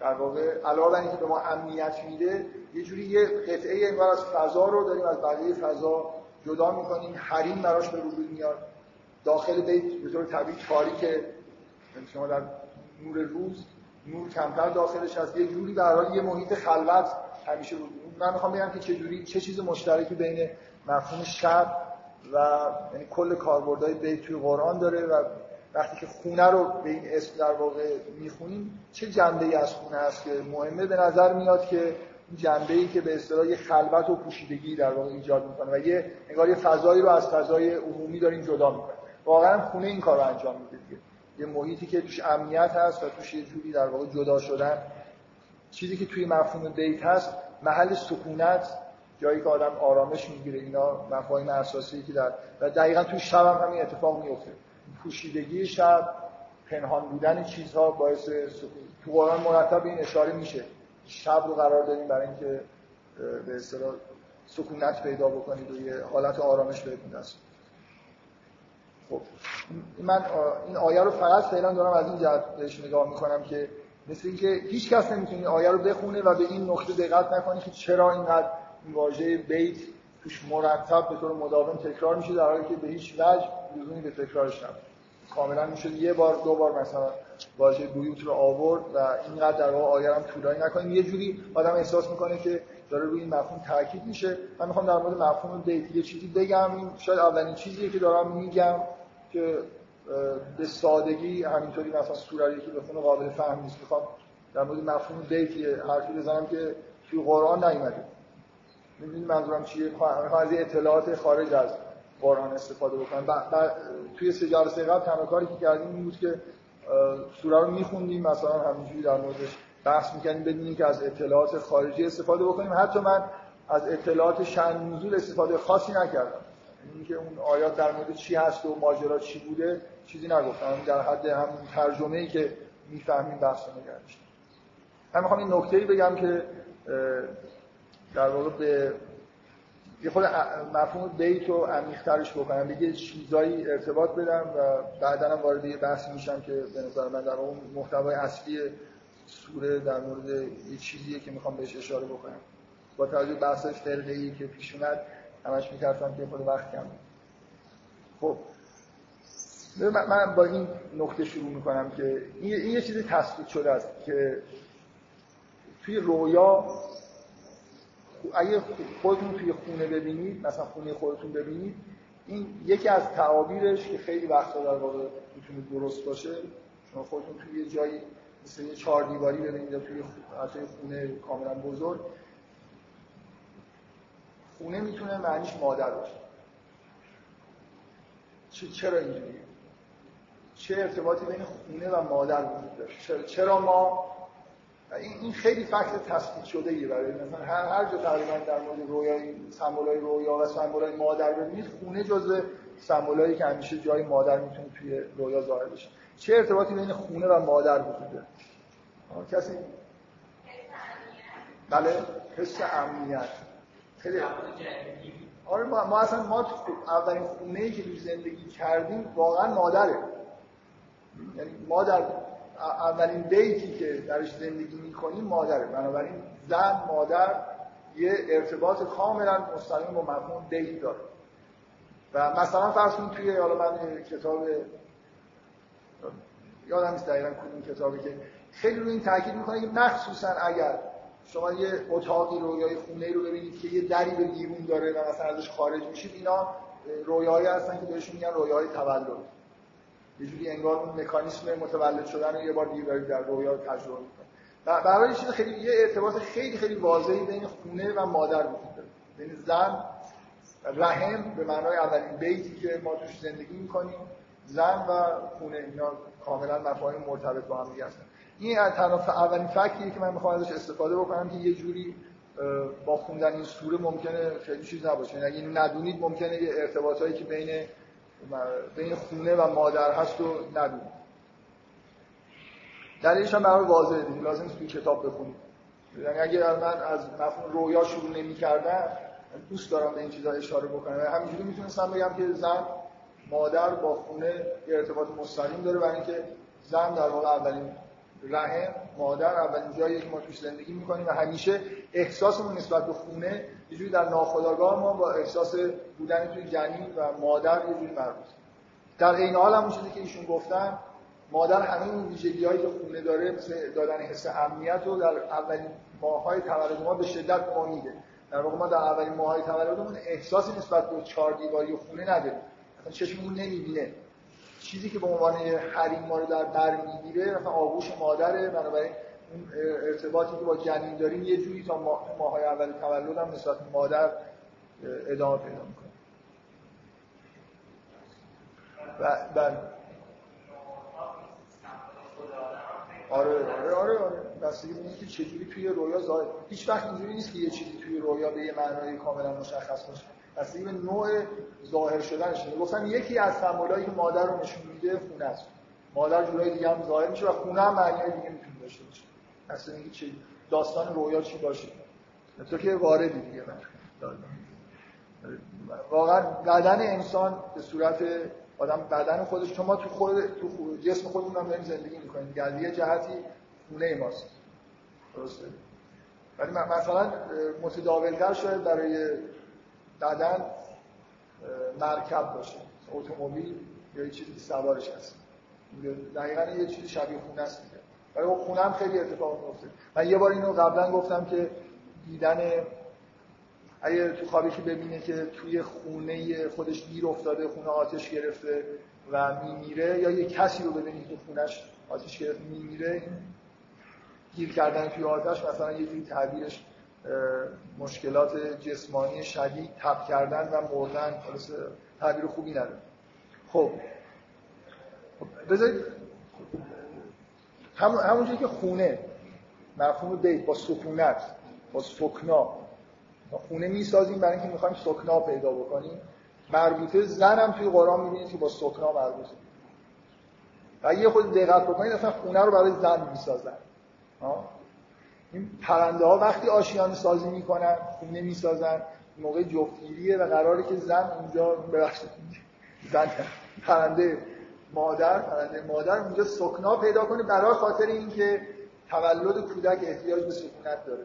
در واقع علاوه بر اینکه به ما امنیت میده یه جوری یه قطعه انگار از فضا رو داریم از بقیه فضا جدا می‌کنیم حریم براش به وجود میاد. داخل بیت به طور طبیعی تاریکه یعنی شما در نور روز نور کمتر داخلش هست. یه جوری حال یه محیط خلوت همیشه بود من می‌خوام بگم که چه چه چیز مشترکی بین مفهوم شب و یعنی کل کاربردهای بیت توی قرآن داره و وقتی که خونه رو به این اسم در واقع می‌خونیم چه جنبه ای از خونه هست که مهمه؟ به نظر میاد که این جنبه ای که به اصطلاح یه خلوت و پوشیدگی در واقع ایجاد می‌کنه و یه انگار یه فضایی رو از فضای عمومی داریم جدا می‌کنه. واقعا خونه این کار رو انجام میده دیگه. یه محیطی که توش امنیت هست و توش یه جوری در واقع جدا شدن چیزی که توی مفهوم بیت هست محل سکونت جایی که آدم آرامش می‌گیره اینا مفاهیم اساسی که در و دقیقا توی شب هم همین اتفاق میفته پوشیدگی شب پنهان بودن چیزها باعث سکون. تو قرآن مرتب این اشاره میشه. شب رو قرار داریم برای اینکه به اصطلاح سکونت پیدا بکنید و یه حالت آرامش بهتون دست خب من این آیه رو فقط فعلا دارم از این جهت بهش نگاه می‌کنم که مثل اینکه هیچ کس نمی‌تونه آیه رو بخونه و به این نکته دقت نکنه که چرا اینقدر این واژه بیت توش مرتب به طور مداوم تکرار میشه در حالی که به هیچ وجه لزومی به تکرارش نبود. کاملا میشه یه بار دو بار مثلا واژه بیوت رو آورد و اینقدر در واقع آیه هم طولانی نکنیم یه جوری آدم احساس می‌کنه که داره روی این مفهوم تاکید میشه. من می‌خوام در مورد مفهوم بیت یه چیزی بگم. این شاید اولین چیزیه که دارم میگم که به سادگی همینطوری مثلا سوره که بخونه قابل فهم نیست. می‌خوام در مورد مفهوم بیت حرفی بزنم که توی قرآن نیومده. می‌دونید منظورم چیه؟ از اطلاعات خارج از قرآن استفاده بکنم توی سه جلسه قبل تنها کاری که کردیم این بود که سوره رو میخوندیم مثلا همینجوری در موردش بحث می‌کنیم بدونیم که از اطلاعات خارجی استفاده بکنیم. حتی من از اطلاعات شن نزول استفاده خاصی نکردم. این که اون آیات در مورد چی هست و ماجرا چی بوده چیزی نگفتم. در حد همون ترجمه ای که می‌فهمیم بحث رو نگردشتم من می‌خوام این نکته ای بگم که در واقع به یه خود مفهوم بیت رو عمیق‌ترش بکنم بگه چیزایی ارتباط بدم و بعدا هم وارد یه بحثی میشم که به نظر من در اون محتوای اصلی سوره در مورد یه چیزیه که می‌خوام بهش اشاره بکنم. با توجه بحثش فرقه که پیش اومد همش میترسم که خود وقت کم. خب من با این نکته شروع می‌کنم که این یه چیزی تثبیت شده است که توی رویا اگه خودتون توی خونه ببینید مثلا خونه خودتون ببینید این یکی از تعابیرش که خیلی وقتا در واقع می‌تونه درست باشه شما خودتون توی یه جایی مثل یه چهار دیواری ببینید توی خونه کاملا بزرگ خونه می‌تونه معنیش مادر باشه. چرا اینجوریه؟ چه ارتباطی بین خونه و مادر وجود داره چرا ما این خیلی فکت تثبیت شده ایه برای مثلا هر هر جا تقریبا در مورد رویای سمبولای رویا و سمبولای مادر ببینید خونه جزء سمبولایی که همیشه جای مادر می‌تونه توی رویا ظاهر بشه. چه ارتباطی بین خونه و مادر وجود داره کسی؟ بله حس امنیت. خیلی آره ما, ما اصلا ما اولین خونه ای که زندگی کردیم واقعا مادره. یعنی ما در اولین بیتی که درش زندگی می‌کنیم مادره. بنابراین زن مادر یه ارتباط کاملا مستقیم با مفهوم بیت داره. و مثلا فرض کنید توی حالا من کتاب یادم نیست دقیقا کدوم کتابی که خیلی روی این تاکید می‌کنه که مخصوصا اگر شما یه اتاقی رو یا یه خونه رو ببینید که یه دری به بیرون داره و مثلا ازش خارج میشید اینا رویاهایی هستن که بهشون میگن رویاهای تولد. یه جوری انگار اون مکانیسم متولد شدن رو یه بار دیگه دارید در رویا تجربه می‌کنید. برای چیز خیلی یه ارتباط خیلی خیلی واضحی بین خونه و مادر وجود داره. بین زن رحم به معنای اولین بیتی که ما توش زندگی می‌کنیم زن و خونه اینا کاملا مفاهیم مرتبط با هم دیگه هستن. این تنها اولین فکتیه که من می‌خوام ازش استفاده بکنم که یه جوری با خوندن این سوره ممکنه خیلی چیز نباشه. یعنی اگه ندونید ممکنه یه ارتباطایی که بین بین خونه و مادر هست و ندونید دلیلش هم برای واضحه دیگه. لازم نیست توی کتاب بخونید یعنی اگر من از مفهوم رویا شروع نمی‌کردم دوست دارم به این چیزا اشاره بکنم. همینجوری می‌تونستم بگم که زن مادر با خونه ارتباط مستقیم داره برای اینکه زن در واقع اولین رحم مادر اولین جایی که ما توش زندگی می‌کنیم و همیشه احساسمون نسبت به خونه یه جوری در ناخودآگاه ما با احساس بودن توی جنین و مادر یه جوری مربوط در این حال هم چیزی که ایشون گفتن مادر همه اون ویژگی‌هایی که خونه داره مثل دادن حس امنیت رو در اولین ماه‌های تولد ما به شدت ما میده در واقع ما در اولین ماه‌های تولدمون احساسی نسبت به چهار دیواری خونه نداریم. اصلا چشممون نمی‌بینه. چیزی که به عنوان حریم ما رو در بر می‌گیره مثلا آغوش مادره بنابراین اون ارتباطی که با جنین داریم یه جوری تا ماهای اول تولد هم نسبت مادر ادامه پیدا می‌کنه. بله. آره آره آره آره. بستگی به اینکه چجوری توی رویا ظاهر هیچ وقت اینجوری نیست که یه چیزی توی رویا به یه معنای کاملا مشخص باشه. بستگی به نوع ظاهر شدنش. گفتم یکی از سمبولایی که مادر رو نشون میده خونه است. مادر جورای دیگه هم ظاهر میشه و خونه هم معنی دیگه می‌تونه داشته باشه. اصلا اینکه چی داستان رویا چی باشه. تو که واردی دیگه من. واقعا بدن انسان به صورت آدم بدن خودش چون تو خود تو جسم خودمون هم داریم زندگی می‌کنیم. دیگه یه جهتی خونه ماست. درسته؟ ولی مثلا متداولتر شاید برای بدن مرکب باشه. اتومبیل یا یه چیزی که سوارش هست. دقیقا یه چیزی شبیه خونه است دیگه. ولی خب خونه هم خیلی اتفاق میفته من یه بار اینو قبلا گفتم که دیدن اگه تو خوابی ببینه که توی خونه خودش گیر افتاده خونه آتش گرفته و میمیره یا یه کسی رو ببینید که خونش آتش گرفته میمیره گیر کردن توی آتش مثلا یه جوری تعبیرش مشکلات جسمانی شدید تب کردن و مردن. خلاص تعبیر خوبی نداره. خب. بذارید هم همونجوری که خونه مفهوم بیت با سکونت با سکنا. خونه می‌سازیم برای اینکه می‌خوایم سکنا پیدا بکنیم. مربوطه زن هم توی قرآن می‌بینید که با سکنا مربوطه. و یه خود دقت بکنید اصلا خونه رو برای زن می‌سازن. این پرنده ها وقتی آشیان سازی می‌کنن خونه می‌سازن موقع جفتگیریه و قراره که زن اونجا ببخشید زن پرنده مادر پرنده مادر اونجا سکنا پیدا کنه برای خاطر اینکه تولد کودک احتیاج به سکونت داره.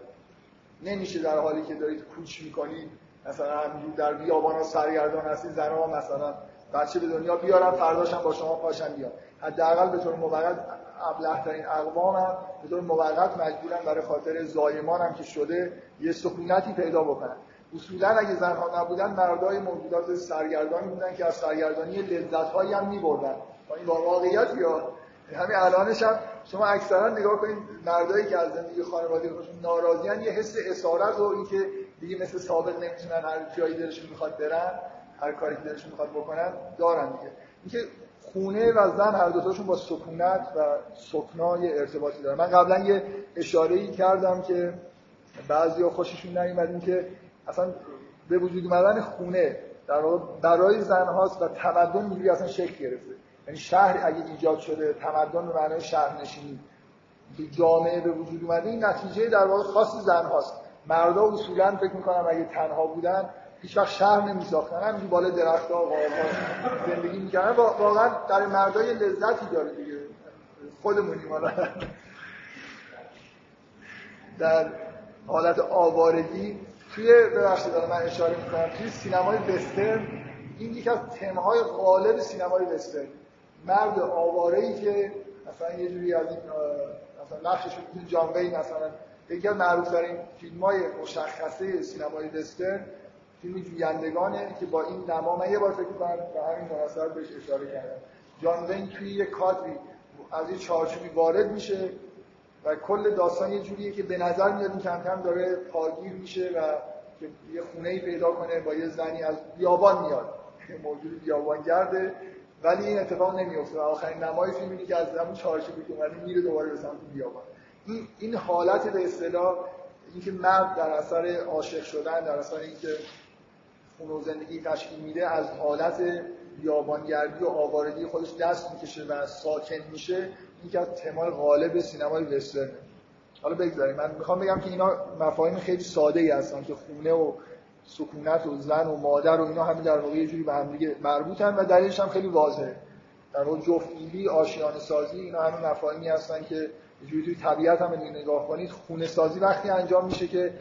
نمیشه در حالی که دارید کوچ می‌کنید مثلا در بیابان سرگردان هستید زنها مثلا بچه به دنیا بیارن فرداشم با شما پاشن بیان حداقل به طور موقت ابله ترین اقوام هم به طور موقت مجبورن برای خاطر زایمان هم که شده یه سکونتی پیدا بکنن اصولا اگه زنها نبودن مردای موجودات سرگردانی بودن که از سرگردانی لذتهایی هم میبردن. این واقعیت یا همین الانش هم شما اکثرا نگاه کنید مردایی که از زندگی خانواده خودشون ناراضیان یه حس اسارت و اینکه دیگه مثل سابق نمی‌تونن هر جایی دلشون می‌خواد برن. هر کاری که دلشون می‌خواد بکنن دارن دیگه. اینکه خونه و زن هر دوتاشون با سکونت و سکنا یه ارتباطی دارن. من قبلا یه اشاره ای کردم که بعضیا خوششون نیومد این که اصلا به وجود اومدن خونه در برای زن هاست و تمدن اینجوری اصلا شکل گرفته. یعنی شهر اگه ایجاد شده تمدن به معنای شهر نشینی جامعه به وجود اومده این نتیجه در واقع خاص زن هاست. مردا اصولا فکر می‌کنم اگه تنها بودن هیچ وقت شهر نمی ساختن همینجوری بالا درخت ها زندگی می‌کردن. واقعا در مردای لذتی داره دیگه. خودمونیم حالا. در حالت آوارگی توی ببخشید من اشاره می‌کنم توی سینمای وسترن این یکی از تمهای غالب سینمای وسترن. مرد آواره ای که مثلا یه جوری از این مثلا نقشش می‌تونه جان وین مثلا یکی از معروف ترین فیلم های مشخصه سینمای وسترن فیلم جویندگانه که با این نما من یه بار فکر کنم به همین مناسبت بهش اشاره کردم. جان وین توی یه کادری از یه چارچوبی وارد میشه و کل داستان یه جوریه که به نظر میاد این کم کم داره پاگیر میشه و یه خونه ای پیدا کنه با یه زنی از بیابان میاد. موجود بیابانگرده. ولی این اتفاق نمیفته آخرین نمای فیلم اینه که از همون چارچوبی که اومده میره دوباره به سمت بیابان. این این حالت به اصطلاح اینکه مرد در اثر عاشق شدن در اثر اینکه خونه و زندگی تشکیل میده از حالت بیابانگردی و آوارگی خودش دست می‌کشه و ساکن میشه این که از تمای غالب سینمای وسترن. حالا بگذاریم. من می‌خوام بگم که اینا مفاهیم خیلی ساده ای هستن که خونه و سکونت و زن و مادر و اینا همین در واقع یه جوری به هم دیگه مربوطن و دلیلش هم خیلی واضحه. در واقع جفتگیری آشیانه سازی اینا همین مفاهیمی هستن که یه جوری توی طبیعت هم نگاه کنید خونه سازی وقتی انجام میشه که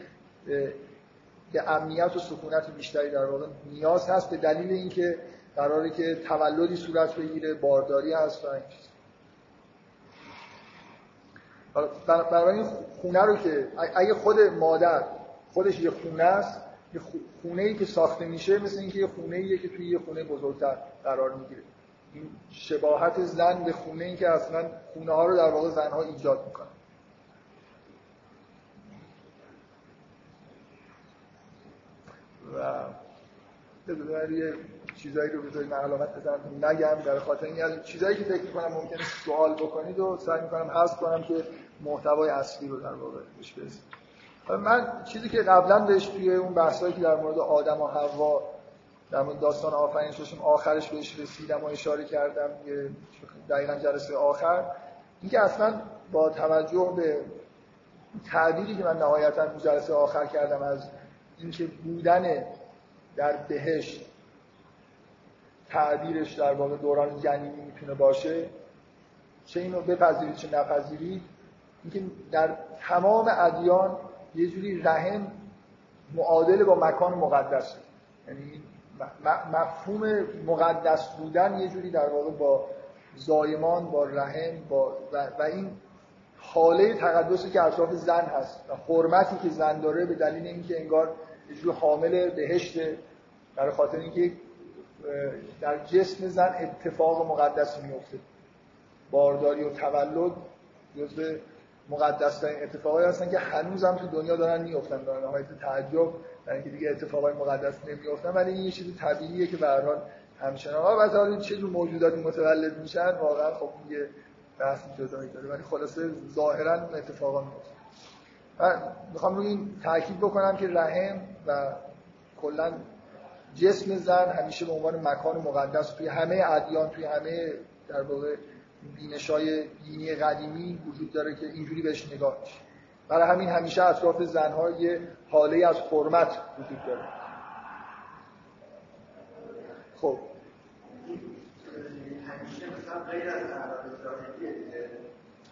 به امنیت و سکونت بیشتری در واقع نیاز هست به دلیل اینکه قراره که تولدی صورت بگیره بارداری هست و این برای خونه رو که اگه خود مادر خودش یه خونه است یه خونه ای که ساخته میشه مثل اینکه یه خونه ایه که توی یه خونه بزرگتر قرار می‌گیره. این شباهت زن به خونه ای که اصلا خونه ها رو در واقع زنها ایجاد می‌کنه. و یه چیزایی رو بذارید من علامت بزنم نگم در خاطر این چیزایی که فکر می‌کنم ممکنه سوال بکنید و سعی می‌کنم حذف کنم که محتوای اصلی رو در واقع بهش من چیزی که قبلا بهش توی اون بحثایی که در مورد آدم و حوا در مورد داستان آفرینش داشتیم آخرش بهش رسیدم و اشاره کردم دقیقا جلسه آخر اینکه اصلا با توجه به تعبیری که من نهایتا جلسه آخر کردم از اینکه بودن در بهشت تعبیرش در واقع دوران جنینی می‌تونه باشه چه اینو بپذیرید چه نپذیرید اینکه در تمام ادیان یه جوری رحم معادل با مکان مقدس یعنی مفهوم مقدس بودن یه جوری در واقع با زایمان با رحم با و, این حاله تقدسی که اطراف زن هست و حرمتی که زن داره به دلیل اینکه انگار یه جور حامل بهشت برای خاطر اینکه در جسم زن اتفاق مقدس میفته بارداری و تولد جزء مقدس ترین اتفاقایی هستن که هنوز هم تو دنیا دارن میفتن در نهایت تعجب در اینکه دیگه اتفاقای مقدس نمیفتن ولی این یه چیز طبیعیه که به هر حال همچنان. و حالا چه جور موجوداتی متولد میشن؟ واقعا خب یه بحث جدایی داره ولی خلاصه ظاهرا اون اتفاقا میفته. من می‌خوام روی این تاکید بکنم که رحم و کلا جسم زن همیشه به عنوان مکان مقدس توی همه ادیان توی همه در واقع بینشای دینی قدیمی وجود داره که اینجوری بهش نگاه میشه. برای همین همیشه اطراف زنها یه حاله از حرمت وجود داره. خب. همیشه مثلا غیر از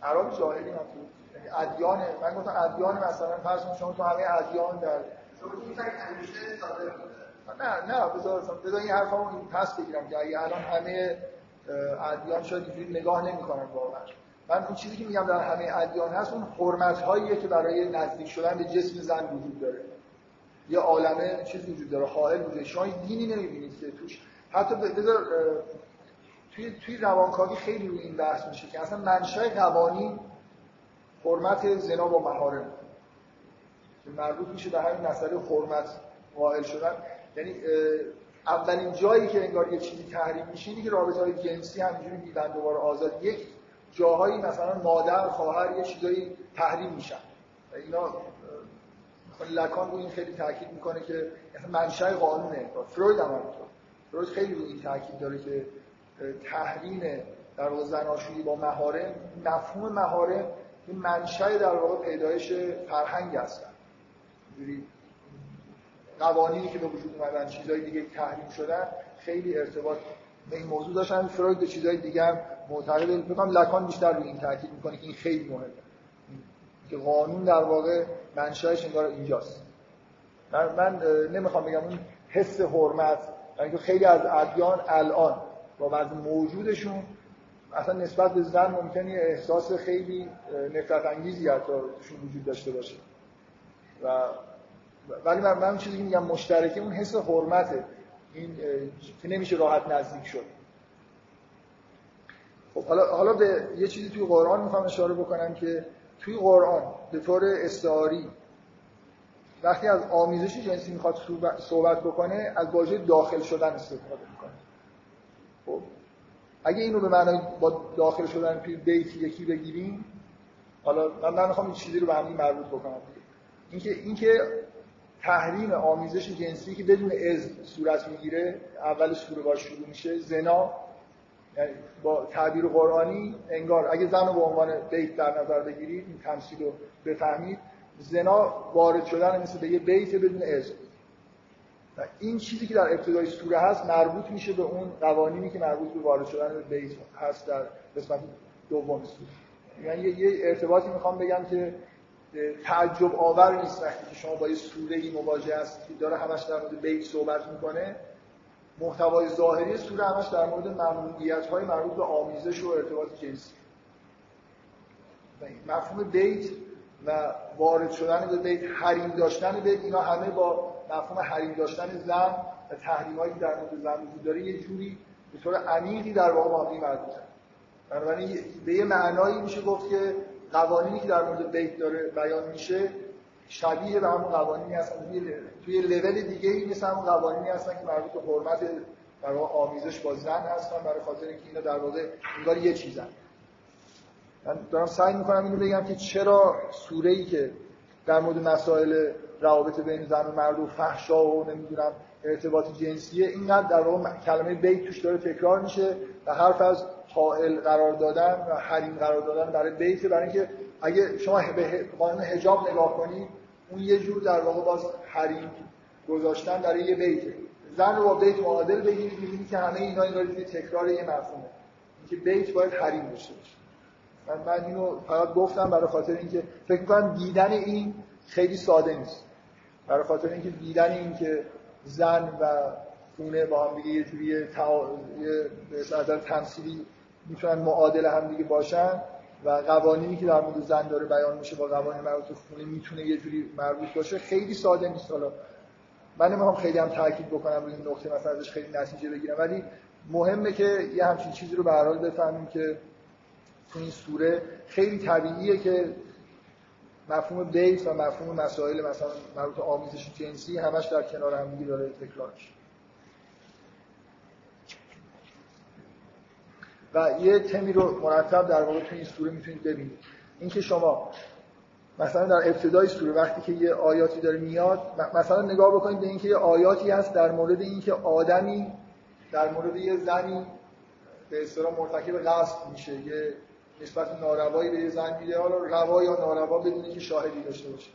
عرب جاهلی هم یعنی ادیان من گفتم ادیان مثلا فرض شما تو همه ادیان در نه نه بذار بذار این حرفامو این پس بگیرم که اگه الان همه ادیان شاید اینجوری نگاه نمی‌کنن واقعا. من اون چیزی که میگم در همه ادیان هست اون حرمت هاییه که برای نزدیک شدن به جسم زن وجود داره. یه عالمه چیز وجود داره حائل وجود شما دینی نمی‌بینید که توش. حتی بذار توی توی روانکاوی خیلی روی این بحث میشه که اصلا منشأ قوانین حرمت زنا با محارم. مربوط میشه به همین مسئله حرمت قائل شدن. یعنی اولین جایی که انگار یه چیزی تحریم میشه اینه که رابطه های جنسی همینجوری میدن دوباره آزاد. یک جاهایی مثلا مادر خواهر یه چیزایی تحریم میشن. و اینا لکان رو این خیلی تاکید می‌کنه که منشأ قانونه فروید هم همینطور. فروید خیلی رو این تاکید داره که تحریم در واقع زناشویی با مهارم مفهوم مهارم این منشأ در واقع پیدایش فرهنگ هستن قوانینی که به وجود اومدن چیزهای دیگه تحریم شدن خیلی ارتباط به این موضوع داشتن. فروید به چیزهای دیگه هم معتقد فکر لکان بیشتر روی این تاکید می‌کنه که این خیلی مهمه. که قانون در واقع منشأش انگار اینجاست. من, من نمی‌خوام بگم اون حس حرمت یعنی خیلی از ادیان الان با وضع موجودشون اصلا نسبت به زن ممکنه احساس خیلی نفرت انگیزی حتی توشون وجود داشته باشه. و ولی من, من چیزی که میگم مشترکه اون حس حرمته. این که نمیشه راحت نزدیک شد. خب حالا حالا به یه چیزی توی قرآن می‌خوام اشاره بکنم که توی قرآن به طور استعاری وقتی از آمیزش جنسی می‌خواد صحبت بکنه از واژه داخل شدن استفاده می‌کنه. خب اگه اینو به معنای با داخل شدن توی بیت یکی بگیریم حالا من می‌خوام این چیزی رو به همین مربوط بکنم. اینکه اینکه تحریم آمیزش جنسی که بدون از صورت می‌گیره اول سوره باش شروع میشه زنا یعنی با تعبیر قرآنی انگار اگه زن رو به عنوان بیت در نظر بگیرید این تمثیل رو بفهمید زنا وارد شدن مثل به یه بیت بدون از و این چیزی که در ابتدای سوره هست مربوط میشه به اون قوانینی که مربوط به وارد شدن به بیت هست در قسمت دوم سوره. یعنی یه ارتباطی می‌خوام بگم که تعجب آور نیست وقتی که شما با یه سوره ای مواجه هست که داره همش در مورد بیت صحبت می‌کنه. محتوای ظاهری سوره همش در مورد ممنوعیت های مربوط به آمیزش و ارتباط جنسی. مفهوم بیت و وارد شدن به بیت حریم داشتن بیت اینا همه با مفهوم حریم داشتن زن و تحریمایی که در مورد زن وجود داره یه جوری به طور عمیقی در واقع با هم مربوطه بنابراین به یه معنایی میشه گفت که قوانینی که در مورد بیت داره بیان میشه شبیه به همون قوانینی هستن. توی لول دیگه ای مثل همون قوانینی هستن که مربوط به حرمت در واقع آمیزش با زن هستن برای خاطر اینکه اینا در واقع انگار یه چیزن. من دارم سعی می‌کنم اینو بگم که چرا سوره ای که در مورد مسائل روابط بین زن و مرد و فحشا و نمی‌دونم ارتباط جنسیه اینقدر در واقع کلمه بیت توش داره تکرار میشه و حرف از حائل قرار دادن و حریم قرار دادن برای بیت برای اینکه اگه شما به قانون حجاب نگاه کنید اون یه جور در واقع باز حریم گذاشتن در یه بیت زن رو با بیت معادل بگیرید می‌بینید که همه اینا این تکرار یه مفهومه. اینکه بیت باید حریم باشه. من, اینو فقط گفتم برای خاطر اینکه فکر می‌کنم دیدن این خیلی ساده نیست. برای خاطر اینکه دیدن این که زن و خونه با هم دیگه یه جوری تعا... یه تمثیلی می‌تونن معادل هم دیگه باشن و قوانینی که در مورد زن داره بیان میشه با قوانین مربوط به خونه می‌تونه یه جوری مربوط باشه خیلی ساده نیست. حالا من نمی‌خوام خیلی هم تاکید بکنم روی این نقطه مثلا ازش خیلی نتیجه بگیرم ولی مهمه که یه همچین چیزی رو به هر حال بفهمیم که تو این سوره خیلی طبیعیه که مفهوم بیت و مفهوم مسائل مثلا مربوط آمیزش جنسی همش در کنار هم داره تکرار میشه. و یه تمی رو مرتب در واقع تو این سوره می‌تونید ببینید. اینکه شما مثلا در ابتدای سوره وقتی که یه آیاتی داره میاد مثلا نگاه بکنید به اینکه یه آیاتی هست در مورد اینکه آدمی در مورد یه زنی به اصطلاح مرتکب قصد میشه یه نسبت ناروایی به یه زن میده. حالا روا یا ناروا بدونی که شاهدی داشته باشه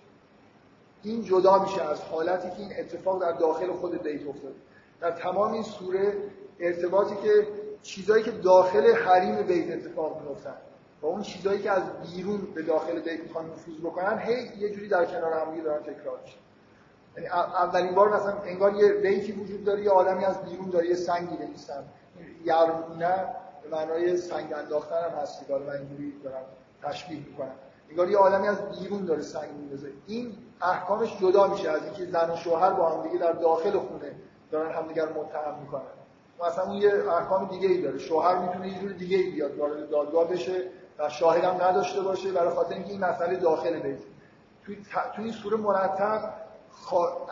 این جدا میشه از حالتی که این اتفاق در داخل خود بیت افتاده. در تمام این سوره ارتباطی که چیزایی که داخل حریم بیت اتفاق میفتن و اون چیزایی که از بیرون به داخل بیت می‌خوان نفوذ بکنن هی یه جوری در کنار هم دارن تکرار میشه یعنی اولین بار مثلا انگار یه بیتی وجود داره یه آدمی از بیرون داره یه سنگی یرمونه به معنای سنگ انداختن هم هست که من اینجوری دارم تشبیه می‌کنم. انگار یه آدمی از بیرون داره سنگ میندازه. این احکامش جدا میشه از اینکه زن و شوهر با هم دیگه در داخل خونه دارن همدیگه رو متهم می‌کنن. مثلا اون یه احکام دیگه ای داره. شوهر می‌تونه یه جور دیگه ای بیاد وارد دادگاه بشه و شاهد هم نداشته باشه برای خاطر اینکه این مسئله داخل بیت. توی, توی این سوره مرتب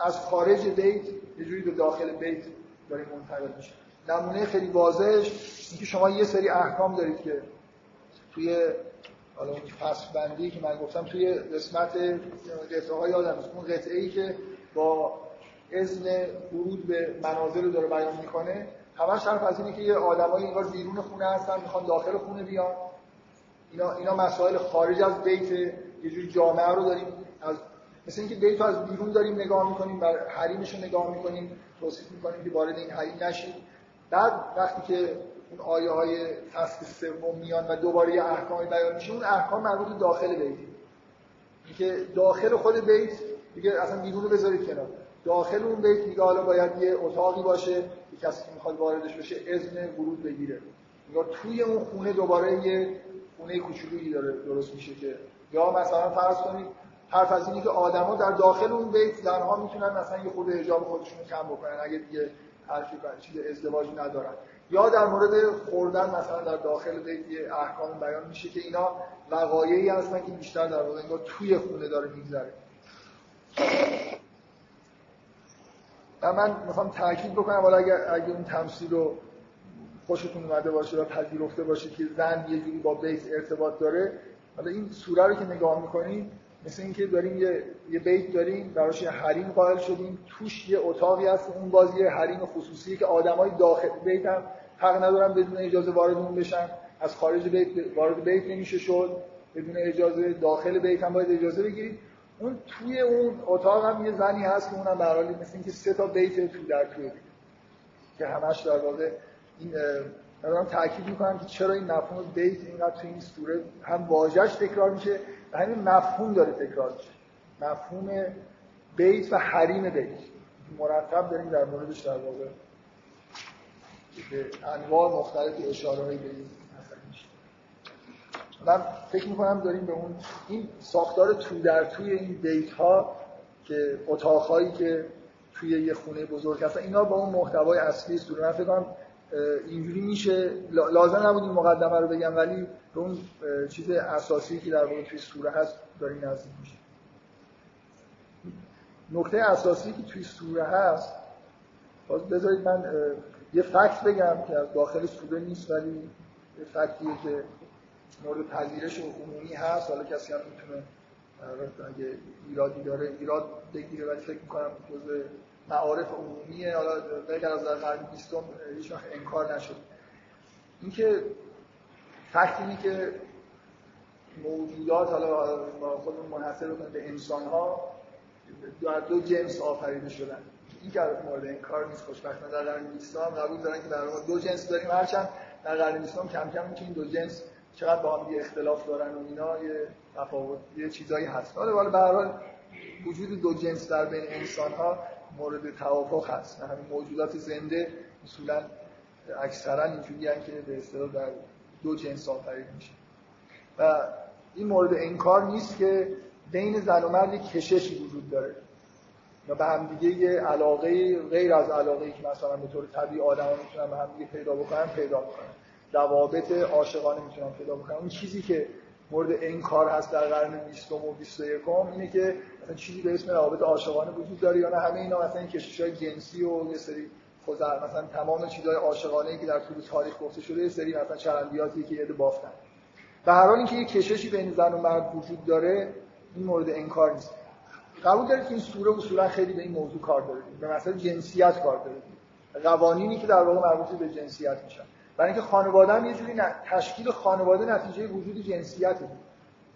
از خارج بیت یه جوری به داخل بیت داره منتقل میشه. نمونه خیلی واضحش اینکه شما یه سری احکام دارید که توی حالا اون فصل بندی که من گفتم توی قسمت قطعه های آدم اون قطعه ای که با اذن ورود به مناظر رو داره بیان می‌کنه همش حرف از اینه که یه آدمایی انگار بیرون خونه هستن می‌خوان داخل خونه بیان. اینا اینا مسائل خارج از بیت یه جوری جامعه رو داریم از مثل اینکه بیت از بیرون داریم نگاه می‌کنیم بر حریمش رو نگاه می‌کنیم توصیف می‌کنیم که وارد این حریم نشید. بعد وقتی که اون آیه های فصل سوم میان و دوباره یه احکامی بیان میشه اون احکام مربوط داخل بیت. اینکه داخل خود بیت دیگه اصلا بیرون رو بذارید کنار. داخل اون بیت دیگه حالا باید یه اتاقی باشه که کسی که می‌خواد واردش بشه اذن ورود بگیره. یا توی اون خونه دوباره یه خونه کوچولویی داره درست میشه که یا مثلا فرض کنید حرف از اینه که آدما در داخل اون بیت زنها می‌تونن مثلا یه خود حجاب خودشون کم بکنن. اگه دیگه حرفی چیز ازدواجی ندارن. یا در مورد خوردن مثلا در داخل بیت احکام بیان میشه که اینا وقایعی هستن که بیشتر در واقع انگار توی خونه داره میگذره. و من می‌خوام تاکید بکنم حالا اگر اگه اون تمثیل رو خوشتون اومده باشه و پذیرفته باشه که زن یه جوری با بیت ارتباط داره حالا این سوره رو که نگاه می‌کنیم مثل اینکه داریم یه, یه بیت داریم براش یه حریم قائل شدیم. توش یه اتاقی هست اون بازی حریم خصوصی که آدمای داخل بیت هم حق ندارن بدون اجازه وارد اون بشن. از خارج بیت وارد بیت نمیشه شد. بدون اجازه داخل بیت هم باید اجازه بگیرید. اون توی اون اتاق هم یه زنی هست که اونم به مثل اینکه سه تا بیت تو در توی که همش در واقع این دارم تاکید می‌کنم که چرا این مفهوم بیت اینقدر تو این سوره هم واژه‌اش تکرار میشه. همین مفهوم داره تکرار میشه. مفهوم بیت و حریم بیت مرتب داریم در موردش در واقع به انواع مختلف اشاره هایی به من فکر می‌کنم داریم به اون این ساختار تو در توی این بیت ها که اتاق که توی یه خونه بزرگ هستن اینا با اون محتوای اصلی سوره من فکر کنم اینجوری میشه. لازم نبود این مقدمه رو بگم ولی به اون چیز اساسی که در واقع توی سوره هست داریم نزدیک میشه. نکته اساسی که توی سوره هست باز بذارید من یه فکت بگم که از داخل سوره نیست ولی یه فکتیه که مورد پذیرش عمومی هست. حالا کسی هم می‌تونه اگه ایرادی داره ایراد بگیره ولی فکر می‌کنم جزء معارف عمومیه. حالا بگر از قرن بیستم هیچ انکار نشد. اینکه فکت اینه که موجودات حالا ما خودمون منحصر به انسان ها در دو جنس آفریده شدن. این که مورد انکار نیست خوشبختانه در قرن قبول دارن که در دو جنس داریم. هرچند در قرن بیستم کم کم این دو جنس چقدر با هم اختلاف دارن و اینا یه تفاوت یه چیزایی هست. حالا به هر حال وجود دو جنس در بین انسان ها مورد توافق هست. همین موجودات زنده اصولا اکثرا اینجوری که به اصطلاح در دو جنس آفرید میشه. و این مورد انکار نیست که بین زن و مرد کششی وجود داره. یا به هم دیگه یه علاقه غیر از علاقه که مثلا به طور طبیعی آدما می‌تونن به هم دیگه پیدا بکنن پیدا می‌کنن. روابط عاشقانه می‌تونن پیدا بکنن. اون چیزی که مورد انکار هست در قرن 20 و 21 اینه که مثلا چیزی به اسم روابط عاشقانه وجود داره یا نه. همه اینا مثلا این کشش‌های جنسی و یه سری خزر مثلا تمام چیزهای عاشقانه که در طول تاریخ گفته شده یه سری مثلا چرندیاتی که یه بافتن. به هر حال اینکه یه کششی بین زن و مرد وجود داره این مورد انکار نیست. قبول دارید که این سوره اصولا خیلی به این موضوع کار داره. به مثلا جنسیت کار داره. قوانینی که در واقع مربوط به جنسیت میشن برای اینکه خانواده هم یه جوری تشکیل خانواده نتیجه وجود جنسیته.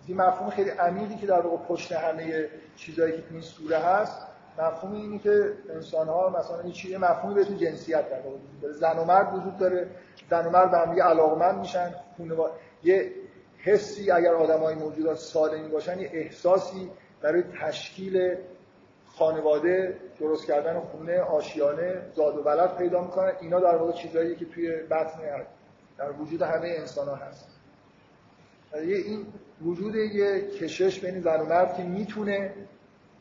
این مفهوم خیلی عمیقی که در واقع پشت همه چیزایی که این سوره هست مفهوم اینه که انسان ها مثلا یه چیزی مفهومی تو جنسیت در داره زن و مرد وجود داره. زن و مرد به هم علاقمند میشن. خانواده یه حسی اگر آدمای موجودات سالمی باشن یه احساسی برای تشکیل خانواده درست کردن خونه آشیانه زاد و ولد پیدا می‌کنن. اینا در واقع چیزایی که توی بطن در وجود همه انسان ها هست این وجود یه کشش بین زن و مرد که می‌تونه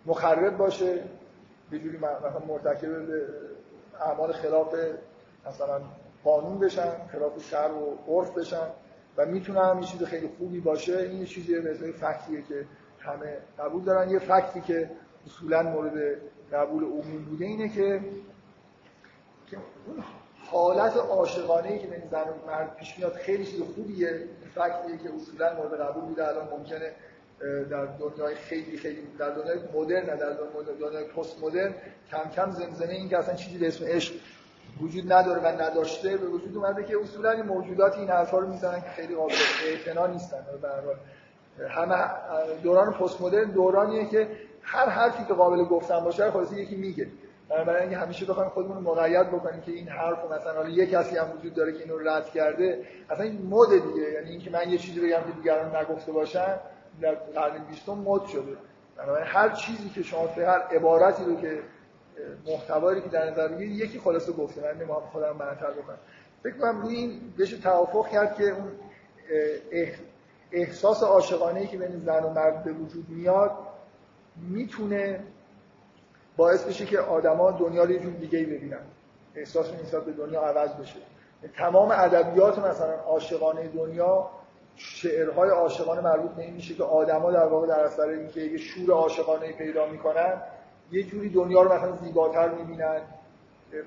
مخرب باشه. به جوری مثلا مرتکب اعمال خلاف مثلا قانون بشن خلاف شر و عرف بشن و می‌تونه هم چیز خیلی خوبی باشه این چیزی به فکتیه که همه قبول دارن. یه فکتی که اصولا مورد قبول عمومی بوده اینه که اون حالت عاشقانه ای که بین زن و مرد پیش میاد خیلی چیز خوبیه. فکتیه که اصولا مورد قبول بوده الان ممکنه در دنیای خیلی خیلی در دنیای مدرن در دنیای پست مدرن کم کم زمزمه این که اصلا چیزی به اسم عشق وجود نداره و نداشته به وجود اومده که اصولا این موجودات این حرفا رو می‌زنن که خیلی قابل اعتنا نیستن. به همه دوران پست مدرن دورانیه که هر حرفی که قابل گفتن باشه خلاص یکی میگه. برای اینکه همیشه بخوایم خودمون رو مقید بکنیم که این حرف مثلا حالا یک کسی هم وجود داره که اینو رد کرده اصلا این مد دیگه. یعنی اینکه من یه چیزی بگم که دیگران نگفته باشن در قرن 20 مد شده. بنابراین هر چیزی که شما هر عبارتی رو که محتوایی که در نظر بگیرید یکی خلاصه گفته. من نمی‌خوام خودم منطق بکنم. فکر کنم روی این بشه توافق کرد که اون احساس عاشقانه که بین زن و مرد به وجود میاد می‌تونه باعث بشه که آدما دنیا رو یه جور دیگه ببینن. احساس نسبت به دنیا عوض بشه. تمام ادبیات مثلا عاشقانه دنیا شعرهای عاشقانه مربوط به این میشه که آدما در واقع در اثر اینکه یه شور عاشقانه پیدا می‌کنن یه جوری دنیا رو مثلا زیباتر می‌بینن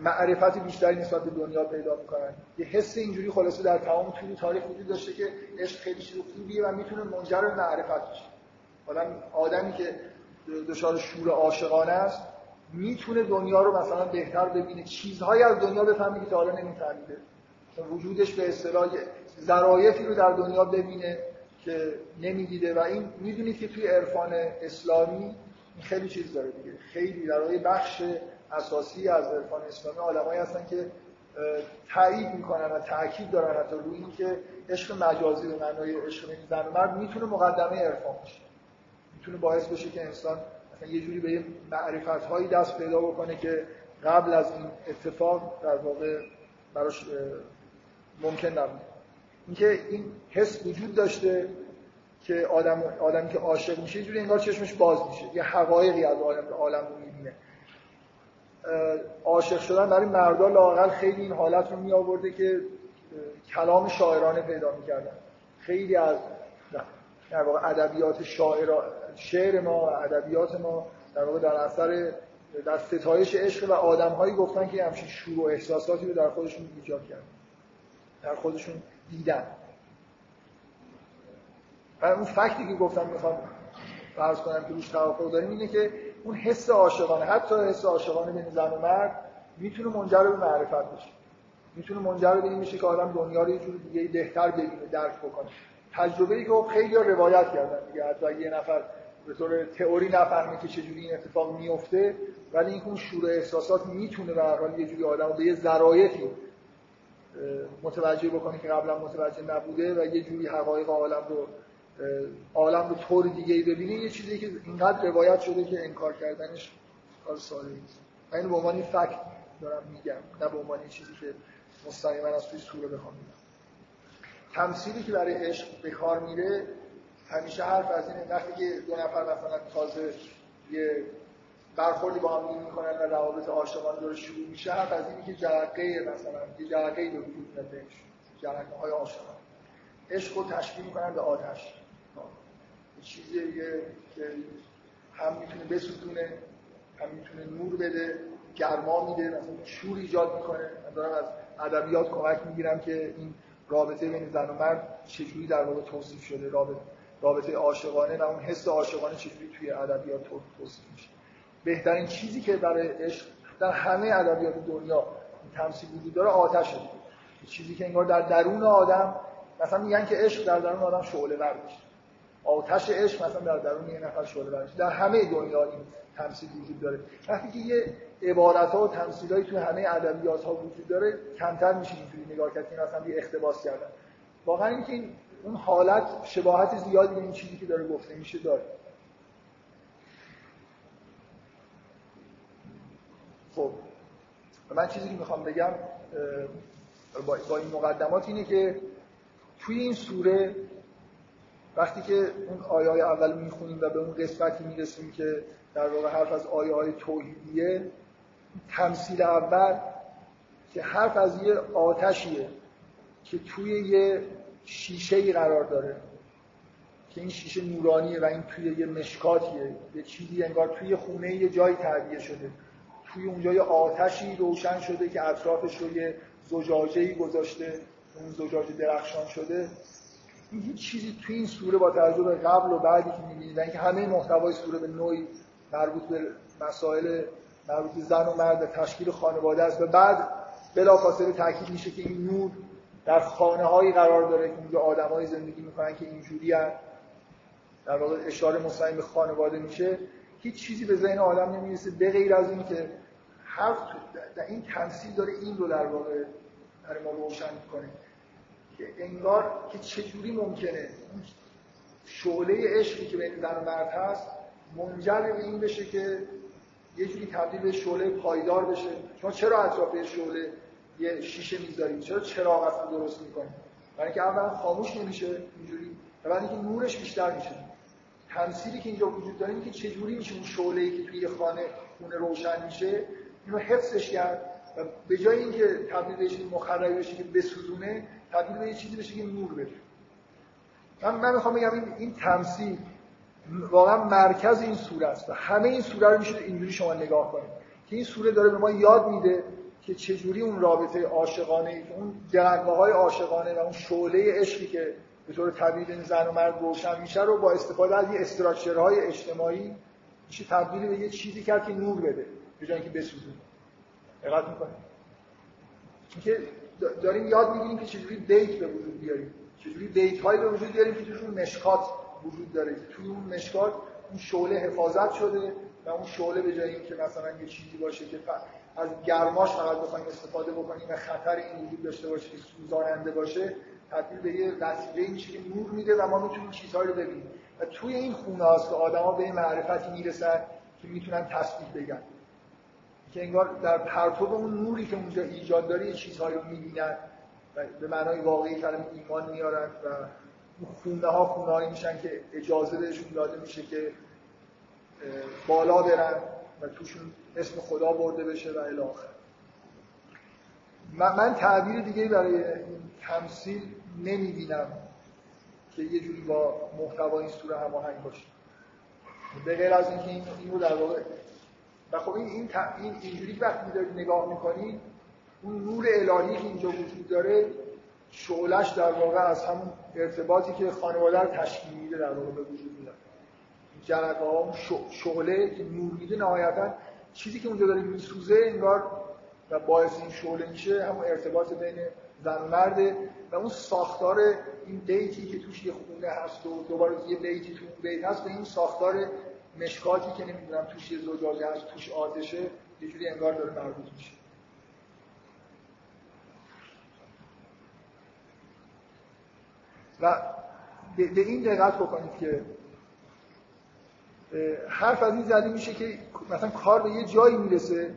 معرفت بیشتری نسبت به دنیا پیدا می‌کنن. یه حس اینجوری خلاصه در تمام طول تاریخ وجود داشته که عشق خیلی چیز خوبیه و می‌تونه منجر به معرفت بشه. حالا آدمی که دچار شور عاشقانه است می‌تونه دنیا رو مثلا بهتر ببینه. چیزهایی از دنیا بفهمه که تا حالا نمیفهمیده. وجودش به اصطلاح ظرایفی رو در دنیا ببینه که نمی‌دیده و این می‌دونید که توی عرفان اسلامی این خیلی چیز داره دیگه. خیلی در بخش اساسی از عرفان اسلامی آدمایی هستن که تایید می‌کنن و تاکید دارن حتی روی اینکه عشق مجازی به معنای عشق بین زن مرد می‌تونه مقدمه عرفان باشه. می‌تونه باعث بشه که انسان مثلا یه جوری به معرفت هایی دست پیدا بکنه که قبل از این اتفاق در واقع براش ممکن نبود. اینکه این حس وجود داشته که آدم آدمی که عاشق میشه یه جوری انگار چشمش باز میشه. یه حقایقی از عالم عالم رو می‌بینه. عاشق شدن برای مردا لاقل خیلی این حالت رو می آورده که کلام شاعرانه پیدا می‌کردن. خیلی از در واقع ادبیات شاعر شعر ما ادبیات ما در واقع در اثر در ستایش عشق و آدمهایی گفتن که همچین شور و احساساتی رو در خودشون ایجاد کردن. در خودشون دیدن و اون فکتی که گفتم می‌خوام فرض کنم که روش توافق داریم اینه که اون حس عاشقانه حتی حس عاشقانه بین زن و مرد می‌تونه منجر به معرفت بشه. می‌تونه منجر به این میشه که آدم دنیا رو یه جور دیگه بهتر ببینه درک بکنه. تجربه ای که خب خیلی روایت کردن دیگه حتی یه نفر به طور تئوری نفهمه که چجوری این اتفاق میفته ولی این اون شور احساسات می‌تونه به هر حال یه جوری آدمو به یه ذرایطی متوجه بکنه که قبلا متوجه نبوده و یه جوری حقایق عالم رو عالم رو طور دیگه ای ببینه یه چیزی که اینقدر روایت شده که انکار کردنش کار ساده نیست. من به عنوان فکت دارم میگم نه به عنوان چیزی که مستقیما از توی سوره بخوام میگم تمثیلی که برای عشق به کار میره همیشه حرف از اینه وقتی که دو نفر مثلا تازه یه برخوردی با هم می‌کنن و روابط عاشقانه داره شروع میشه. حرف از اینی که جرقه مثلا یه جرقه به وجود میاد جرقه های عاشقانه عشق رو تشبیه می‌کنن به آتش. یه چیزیه که هم می‌تونه بسوزونه هم می‌تونه نور بده گرما میده مثلا شور ایجاد می‌کنه. من دارم از ادبیات کمک می‌گیرم که این رابطه بین زن و مرد چجوری در واقع توصیف شده. رابطه رابطه عاشقانه و اون حس عاشقانه چجوری توی ادبیات توصیف میشه. بهترین چیزی که برای عشق در همه ادبیات دنیا تمثیل وجود داره آتشه چیزی که انگار در درون آدم مثلا میگن که عشق در درون آدم شعله ور میشه. آتش عشق مثلا در درون یه نفر شعله ور در همه دنیا این تمثیل وجود داره. وقتی که یه عبارت ها و تمثیلایی توی همه ادبیات ها وجود داره کمتر میشه اینجوری نگاه کرد که مثلا یه اختباس کردن. واقعا اینکه این اون حالت شباهت زیادی به این چیزی که داره گفته میشه داره خب من چیزی که می‌خوام بگم با این مقدمات اینه که توی این سوره وقتی که اون آیه های اول می‌خونیم و به اون قسمتی می‌رسیم که در واقع حرف از آیه های توحیدیه تمثیل اول که حرف از یه آتشیه که توی یه شیشه ای قرار داره که این شیشه نورانیه و این توی یه مشکاتیه. یه چیزی انگار توی خونه یه جایی تعبیه شده. توی اونجا یه آتشی روشن شده که اطرافش رو یه زجاجه گذاشته اون زجاجه درخشان شده. این هیچ چیزی توی این سوره با توجه قبل و بعدی که می‌بینید اینکه همه محتوای سوره به نوعی مربوط به مسائل مربوط به زن و مرد تشکیل خانواده است. و بعد بلافاصله تاکید میشه که این نور در خانه هایی قرار داره که اونجا آدمایی زندگی می‌کنن که اینجوری هست در واقع اشاره مستقیم به خانواده میشه. هیچ چیزی به ذهن آدم نمی‌رسه به غیر از این که حرف در این تمثیل داره این رو در واقع برای ما روشن می‌کنه که انگار که چجوری ممکنه شعله عشقی که بین زن و مرد هست منجر به این بشه که یه جوری تبدیل به شعله پایدار بشه. شما چرا اطراف شعله یه شیشه می‌ذارید؟ چرا چراغ اصلا درست می‌کنید؟ برای اینکه اولا خاموش نمیشه اینجوری و بعد اینکه نورش بیشتر میشه. تمثیلی که اینجا وجود داره که چجوری میشه اون شعله که توی خانه خونه روشن میشه اینو حفظش کرد و به جای اینکه تبدیل بهش مخربی بشه که بسوزونه تبدیل به یه چیزی بشه که نور بده. من, من می‌خوام بگم این, این تمثیل واقعا مرکز این سوره است و همه این سوره رو میشه اینجوری شما نگاه کنید که این سوره داره به ما یاد میده که چجوری اون رابطه عاشقانه اون جرقه های عاشقانه و اون شعله عشقی که به طور طبیعی زن و مرد روشن میشه رو با استفاده از یه استراکچرهای اجتماعی میشه تبدیل به یه چیزی کرد که نور بده. به جای اینکه بسوزونه دقت می‌کنید که داریم یاد می‌گیریم که چجوری دیت به وجود بیاریم. چجوری دیت هایی به وجود بیاریم که توشون مشکات وجود داره. توی اون مشکات اون شعله حفاظت شده و اون شعله به جای اینکه مثلا یه چیزی باشه که از گرماش فقط بخوایم استفاده بکنیم و خطر این وجود داشته باشه که سوزاننده باشه تبدیل به یه وسیله میشه که نور میده و ما می‌تونیم چیزهایی رو ببینیم. و توی این خونه هاست که آدما به معرفتی می‌رسن که می‌تونن تسبیح بگن. که انگار در پرتو اون نوری که اونجا ایجاد داره یه چیزهایی رو می‌بینن و به معنای واقعی کلمه ایمان میارن و خونه ها خونه میشن که اجازه بهشون داده میشه که بالا برن و توشون اسم خدا برده بشه و الاخر من, من تعبیر دیگه برای این تمثیل نمی‌بینم که یه جوری با محتوا این سوره هماهنگ باشه. به غیر از اینکه این اینو در واقع و خب این این, این اینجوری وقتی دارید نگاه می‌کنید اون نور الهی که اینجا وجود داره شعلش در واقع از همون ارتباطی که خانواده رو تشکیل میده در واقع به وجود میاد. جرقه ها شعله که نور میده نهایتا چیزی که اونجا داره میسوزه انگار و باعث این شعله میشه همون ارتباط بین زن و مرده و اون ساختار این بیتی که توش یه خونه هست و دوباره یه بیتی تو اون بیت هست به این ساختار مشکاتی که نمی‌دونم توش یه زجاجه هست توش آتشه یه جوری انگار داره مربوط میشه. و به این دقت بکنید که حرف از این زده میشه که مثلا کار به یه جایی می‌رسه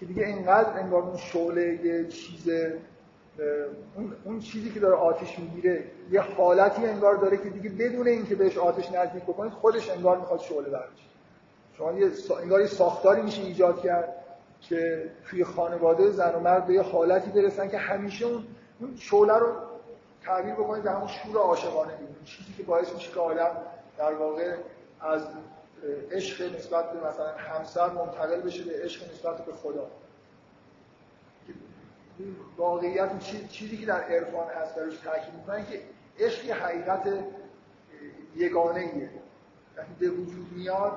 که دیگه اینقدر انگار اون شعله یه چیز اون, چیزی که داره آتش می‌گیره یه حالتی انگار داره که دیگه بدون اینکه بهش آتش نزدیک بکنید خودش انگار می‌خواد شعله برشه شما یه انگار ساختاری میشه ایجاد کرد که توی خانواده زن و مرد به یه حالتی برسن که همیشه اون اون شعله رو تعبیر بکنید به همون شور عاشقانه می‌بینید چیزی که باعث میشه که آدم در واقع از عشق نسبت به مثلا همسر منتقل بشه به عشق نسبت به خدا. واقعیت چیزی که در عرفان هست برش تاکید می‌کنن که عشق حقیقت یگانه ایه وقتی به وجود میاد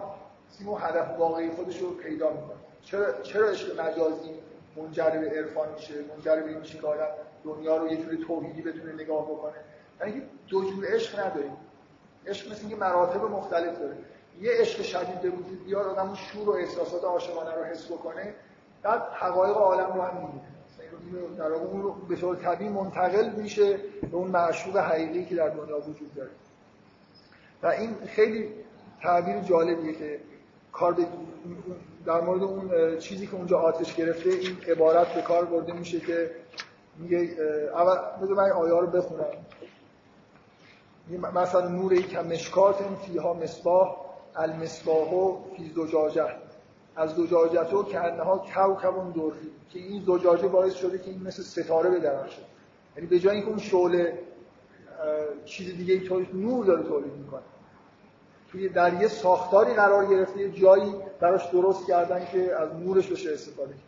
سیمو هدف واقعی خودش رو پیدا می‌کنه. چرا, چرا عشق مجازی منجر به عرفان میشه؟ منجر به میشه که آدم دنیا رو یه جوری توحیدی بتونه نگاه بکنه. یعنی دو جور عشق نداریم. عشق مثل اینکه مراتب مختلف داره. یه عشق شدید به وجود بیاد آدم شور و احساسات عاشقانه رو حس بکنه بعد حقایق عالم رو هم می‌بینه. در اون به طور طبیعی منتقل میشه به اون معشوق حقیقی که در دنیا وجود داره. و این خیلی تعبیر جالبیه که کار در مورد اون چیزی که اونجا آتش گرفته این عبارت به کار برده میشه که میگه اول بذار من آیه رو بخونم. مثلا نور یک مشکات فیها مصباح المصباح فی زجاجه از زجاجتو که انها کوکبون دوری که این زجاجه باعث شده که این مثل ستاره بدرخشه یعنی به جای اینکه اون شعله چیز دیگه ای نور داره تولید می‌کنه. توی در یه ساختاری قرار گرفته یه جایی براش درست کردن که از نورش بشه استفاده کرد.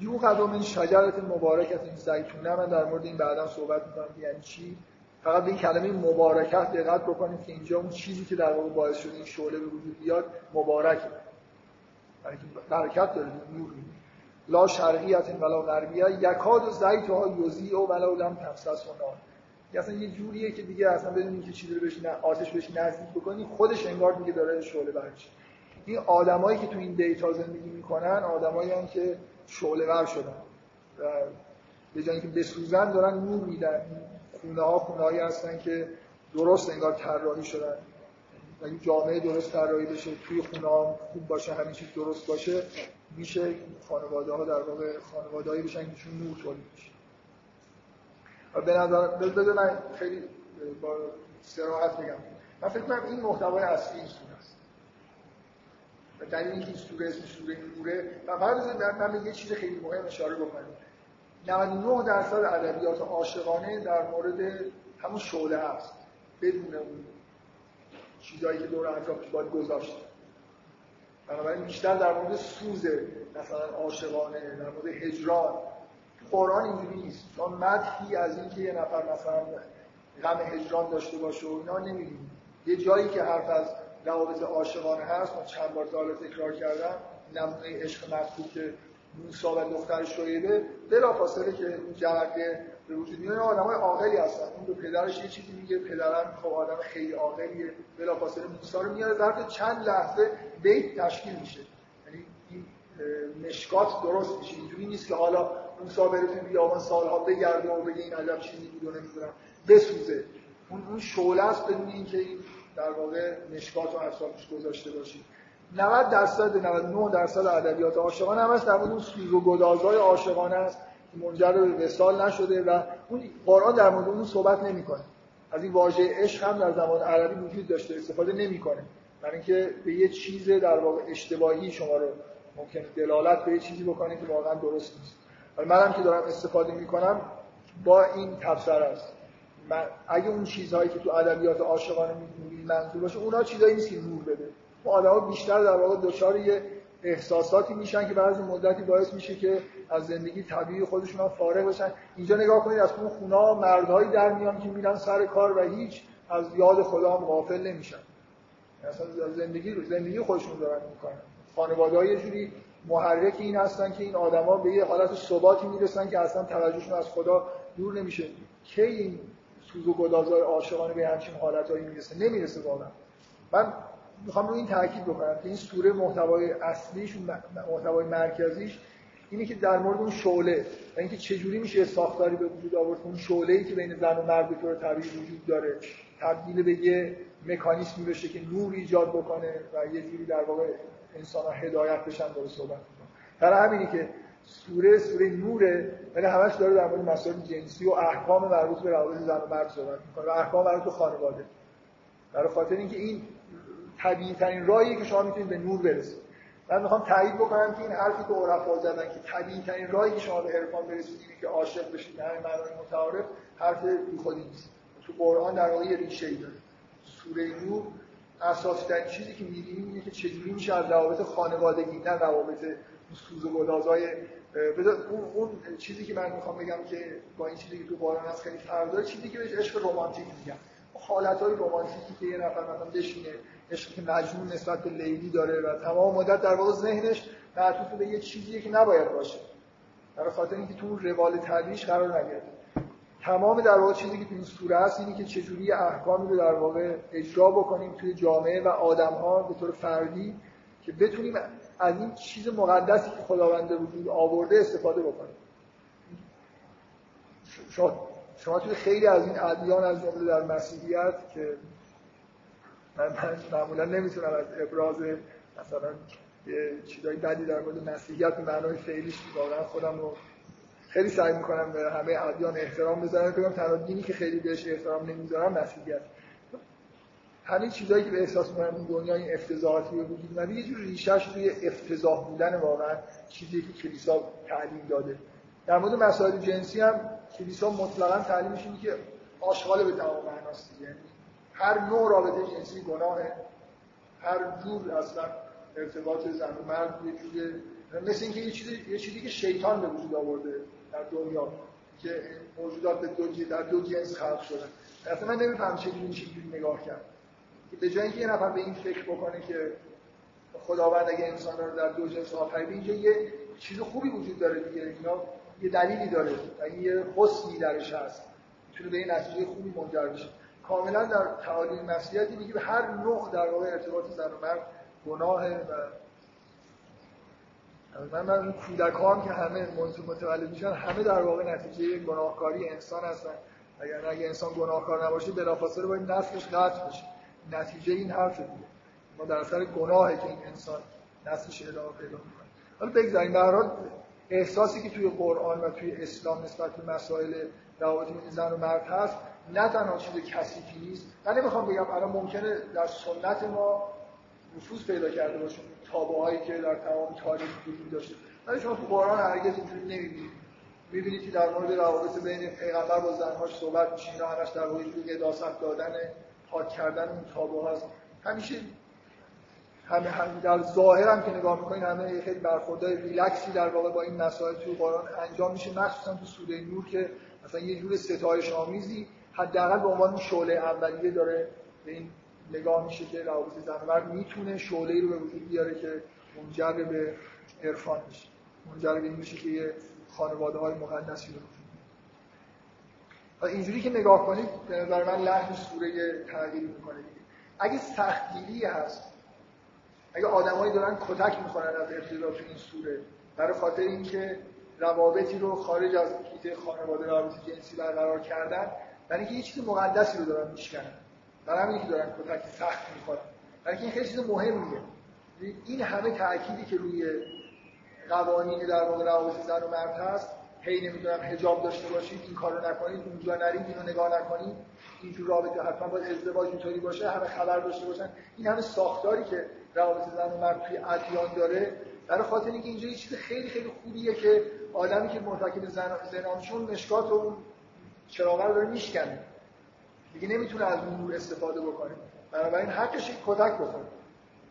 یو قدم این شجرت مبارکت این زیتونه من در مورد این بعدا صحبت می‌کنم یعنی چی؟ فقط به این کلمه مبارکت دقت بکنید که اینجا اون چیزی که در واقع باعث شده این شعله به وجود بیاد مبارکه. برکت داره نور لا شرقیت ولا غربیه یکاد و زیتها یوزی و ولا لم تفسس و نار اصلا یه جوریه که دیگه اصلا بدون که چیزی رو بهش آتش بهش نزدیک بکنی خودش انگار دیگه داره شعله برش این آدمایی که تو این دیتا زندگی می‌کنن آدمایی هم که شعله ور شدن. و به جای اینکه بسوزن دارن نور میدن. خونه ها خونه هایی هستن که درست انگار طراحی شدن. این جامعه درست طراحی بشه توی خونه ها خوب باشه همین چیز درست باشه میشه خانواده ها در واقع خانواده بشن که نور تولید میشه. به نظر بده من خیلی با سراحت بگم. من فکر کنم این محتوای اصلی این سوره است. و دلیل اینکه این سوره اسم سوره نوره و فقط من یه چیز خیلی مهم اشاره بکنم. 99 درصد ادبیات عاشقانه در مورد همون شعله هست بدون اون چیزایی که دور اطرافش باید گذاشت. بنابراین بیشتر در مورد سوز مثلا عاشقانه در مورد هجران. قرآن اینجوری نیست. چون مدحی از اینکه یه نفر مثلا غم هجران داشته باشه و اینا نمیگیم یه جایی که حرف از روابط عاشقانه هست من چند بار تا تکرار کردم نمونه عشق مطلوب که موسی و دختر شعیبه بلا فاصله که این جرقه به وجود میاد. آدمای عاقلی هستن. اون به پدرش یه چیزی میگه پدرم خب آدم خیلی عاقلیه. بلا فاصله موسی رو میاره. ظرف چند لحظه بیت تشکیل میشه. یعنی این مشکات درست میشه. اینجوری نیست که حالا موسی بره تو بیابان سالها بگرده و بگه این عجب چیزی بود و نمی‌دونم. بسوزه. اون اون شعله است بدون اینکه این در واقع مشکات و اطرافش گذاشته باشید 90 درصد 99 درصد ادبیات عاشقانه هم در مورد اون سوز و گدازهای عاشقانه است. منجر به وصال نشده و اون قرآن در مورد اون صحبت نمی‌کنه. از این واژه عشق هم در زمان عربی وجود داشته استفاده نمی‌کنه. برای اینکه به یه چیز در واقع اشتباهی شما رو ممکنه دلالت به یه چیزی بکنه که واقعا درست نیست. ولی منم که دارم استفاده می‌کنم با این تفسیر است. من اگه اون چیزهایی که تو ادبیات عاشقانه منظور باشه اونا چیزایی نیست که نور بده. آدما بیشتر در واقع دچار یه احساساتی میشن که بعضی مدتی باعث میشه که از زندگی طبیعی خودشون هم فارغ بشن. اینجا نگاه کنید از اون خونه مردهایی در میان که میرن سر کار و هیچ از یاد خدا هم غافل نمیشن. اصلا زندگی رو زندگی خودشون دارن می‌کنن. خانواده یه جوری محرک این هستن که این آدما به یه حالت ثباتی می‌رسن که اصلا توجهشون از خدا دور نمیشه. کی این سوز و گدازهای عاشقانه به همچین حالتهایی می‌رسه؟ نمی‌رسه واقعا. من می‌خوام روی این تاکید بکنم که این سوره محتوای اصلیش محتوای مرکزیش اینه که در مورد اون شعله و اینکه چجوری میشه ساختاری به وجود آورد اون شعله ای که بین زن و مرد به طور طبیعی وجود داره تبدیل به یه مکانیزمی بشه که نور ایجاد بکنه و یه جوری در واقع انسان ها هدایت بشن داره صحبت می‌کنه. در همینی که سوره سوره نوره ولی همش داره در مورد مسائل جنسی و احکام مربوط به روابط زن و مرد صحبت می‌کنه و احکام مربوط به خانواده. برای خاطر اینکه این طبیعی ترین راهیه که شما می‌تونید به نور برسید. من می‌خوام تایید بکنم که این حرفی که عرفا زدن که طبیعی ترین راهی که شما به عرفان برسید اینه که عاشق بشید همین معنای متعارف حرف خودی نیست. تو قرآن در واقع ریشه ای داره. سوره نور اساس در چیزی که می‌بینیم اینه که چجوری میشه از روابط خانوادگی نه روابط سوز و گدازهای اون, اون چیزی که من می‌خوام بگم که با این چیزی که تو قرآن هست خیلی فرق چیزی که بهش عشق رمانتیک میگن. حالت های رمانتیکی که یه نفر مثلا بشینه عشقی مجنون نسبت به لیلی داره و تمام مدت در واقع ذهنش معطوف به یه چیزیه که نباید باشه. برای خاطر اینکه تو روال تدریج قرار نگیره. تمام در واقع چیزی که تو این سوره هست اینه که چجوری احکامی رو در واقع اجرا بکنیم توی جامعه و آدم ها به طور فردی که بتونیم از این چیز مقدسی که خداوند وجود آورده استفاده بکنیم. شما توی خیلی از این ادیان از جمله در مسیحیت که من معمولا نمی‌تونم از ابراز مثلا یه چیزای بدی در مورد مسیحیت به معنای فعلیش واقعا خودم رو خیلی سعی می‌کنم به همه ادیان احترام بذارم. که تنها دینی که خیلی بهش احترام نمی‌ذارم مسیحیت. همین چیزایی که به احساس می‌کنم این دنیا این افتضاحاتی به وجود یه جور ریشش توی افتضاح بودن واقعا چیزی که کلیسا تعلیم داده. در مورد مسائل جنسی هم کلیسا مطلقا تعلیمش اینه که آشغال به تمام معناست یعنی هر نوع رابطه جنسی گناهه هر جور اصلا ارتباط زن و مرد یه جور مثل اینکه یه چیزی یه چیزی که شیطان به وجود آورده در دنیا که موجودات به دو در دو جنس خلق شدن. اصلا من نمیفهم چه میشه نگاه کرد. به جای اینکه یه نفر به این فکر بکنه که خداوند اگه انسان رو در دو جنس آفریده اینجا یه چیز خوبی وجود داره دیگه. اینا یه دلیلی داره. و یه حسنی درش هست می‌تونه به این نتیجه خوبی منجر بشه. کاملا در تعالیم مسیحیتی میگه به هر نوع در واقع ارتباط زن و مرد گناهه و من من کودکان که همه متولد میشن همه در واقع نتیجه گناهکاری انسان هستن. اگر اگه انسان گناهکار نباشه بلافاصله باید نسلش قطع بشه. نتیجه این حرف دیگه ما در اثر گناهه که این انسان نسلش ادامه پیدا می‌کنه. حالا بگذاریم. به هر احساسی که توی قرآن و توی اسلام نسبت به مسائل روابط بین زن و مرد هست نه تنها چیز کثیفی نیست. من نمی‌خوام بگم الان ممکنه در سنت ما نفوذ پیدا کرده باشه تابوهایی که در تمام تاریخ وجود داشته. ولی شما تو قرآن هرگز اینجوری نمی‌بینید. می‌بینید که در مورد روابط بین پیغمبر با زنهاش صحبت میشه اینا همش در واقع قداست دادن پاک کردن اون تابو هست همیشه همه هم در ظاهر هم که نگاه می‌کنین همه خیلی برخوردهای ریلکسی در واقع با این مسائل توی قرآن انجام میشه مخصوصا تو سوره نور که مثلا یه جور ستایش آمیزی حداقل به عنوان شعله اولیه داره به این نگاه میشه که روابط زن و می‌تونه شعله رو به وجود بیاره که منجر به عرفان میشه منجر به این میشه که یه خانواده های مقدسی رو اینجوری که نگاه کنید به نظر من لحن سوره تغییر می‌کنه اگه سختگیری هست اگه آدمایی دارن کتک می‌خورن از ابتدا تو این سوره برای خاطر اینکه روابطی رو خارج از کیته خانواده روابط جنسی برقرار کردن برای اینکه یه چیز مقدسی رو دارن میشکنن. برای همینی که دارن کتک سخت می‌خورن. برای اینکه این خیلی چیز مهمیه. این همه تأکیدی که روی قوانین در واقع روابط زن و مرد هست هی نمی‌دونم حجاب داشته باشید این کارو نکنید اونجا نرید اینو نگاه نکنید. اینجور رابطه حتما باید ازدواج اینطوری باشه همه خبر داشته باشن. این همه ساختاری که روابط زن و مرد توی ادیان داره برای خاطر اینکه اینجا یه چیز خیلی خیلی خوبیه که آدمی که مرتکب زن زنانشون مشکات و چراغ رو داره میشکنه. دیگه نمی‌تونه از اون نور استفاده بکنه. بنابراین حقش کتک بکنه.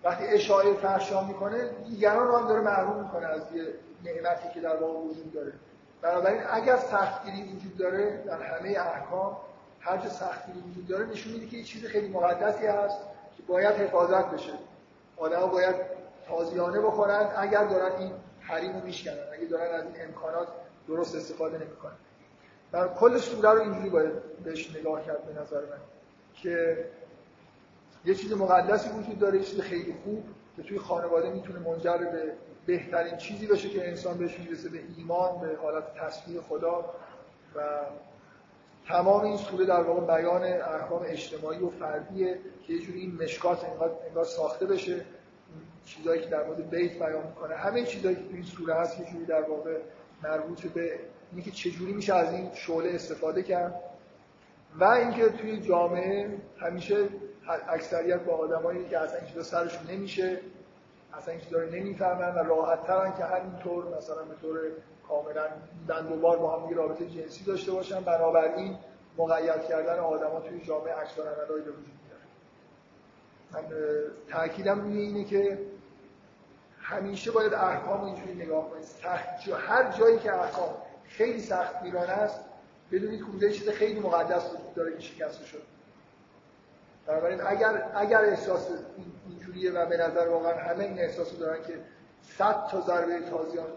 وقتی اشاعه فرشا می‌کنه دیگران رو هم داره محروم می‌کنه از یه نعمتی که در واقع وجود داره. بنابراین اگر سختگیری وجود داره در همه احکام هر جا سختگیری وجود داره نشون میده که یه چیز خیلی مقدسی هست که باید حفاظت بشه. آدم باید تازیانه بخورن اگر دارن این حریم رو میشکنن. اگر دارن از این امکانات درست استفاده نمی‌کنن. در کل سوره رو اینجوری باید بهش نگاه کرد به نظر من که یه چیز مقدسی وجود داره یه چیز خیلی خوب که توی خانواده می‌تونه منجر به بهترین چیزی باشه که انسان بهش می‌رسه به ایمان به حالت تصویر خدا و تمام این سوره در واقع بیان احکام اجتماعی و فردیه که یه جوری این مشکات انگار, ساخته بشه. چیزایی که در مورد بیت بیان می‌کنه. همه چیزایی که این سوره هست یه جوری در واقع مربوط به اینکه چجوری میشه از این شعله استفاده کرد. و اینکه توی جامعه همیشه اکثریت با آدمایی که اصلا این سرشون نمیشه اصلا این رو نمی‌فهمن و راحت ترن که همینطور مثلا به طور کاملا دند و بار با هم رابطه جنسی داشته باشن. بنابراین مقید کردن آدما توی جامعه عکس العملایی به وجود میاره. من تاکیدم روی اینه که همیشه باید احکام اینجوری نگاه کنید هر جایی که احکام خیلی سخت میرانه است بدونید اونجا چیز خیلی مقدس وجود داره که شکسته شده بنابراین اگر اگر احساس اینجوریه و به نظر واقعا همه این احساس دارن که صد تا ضربه تازیان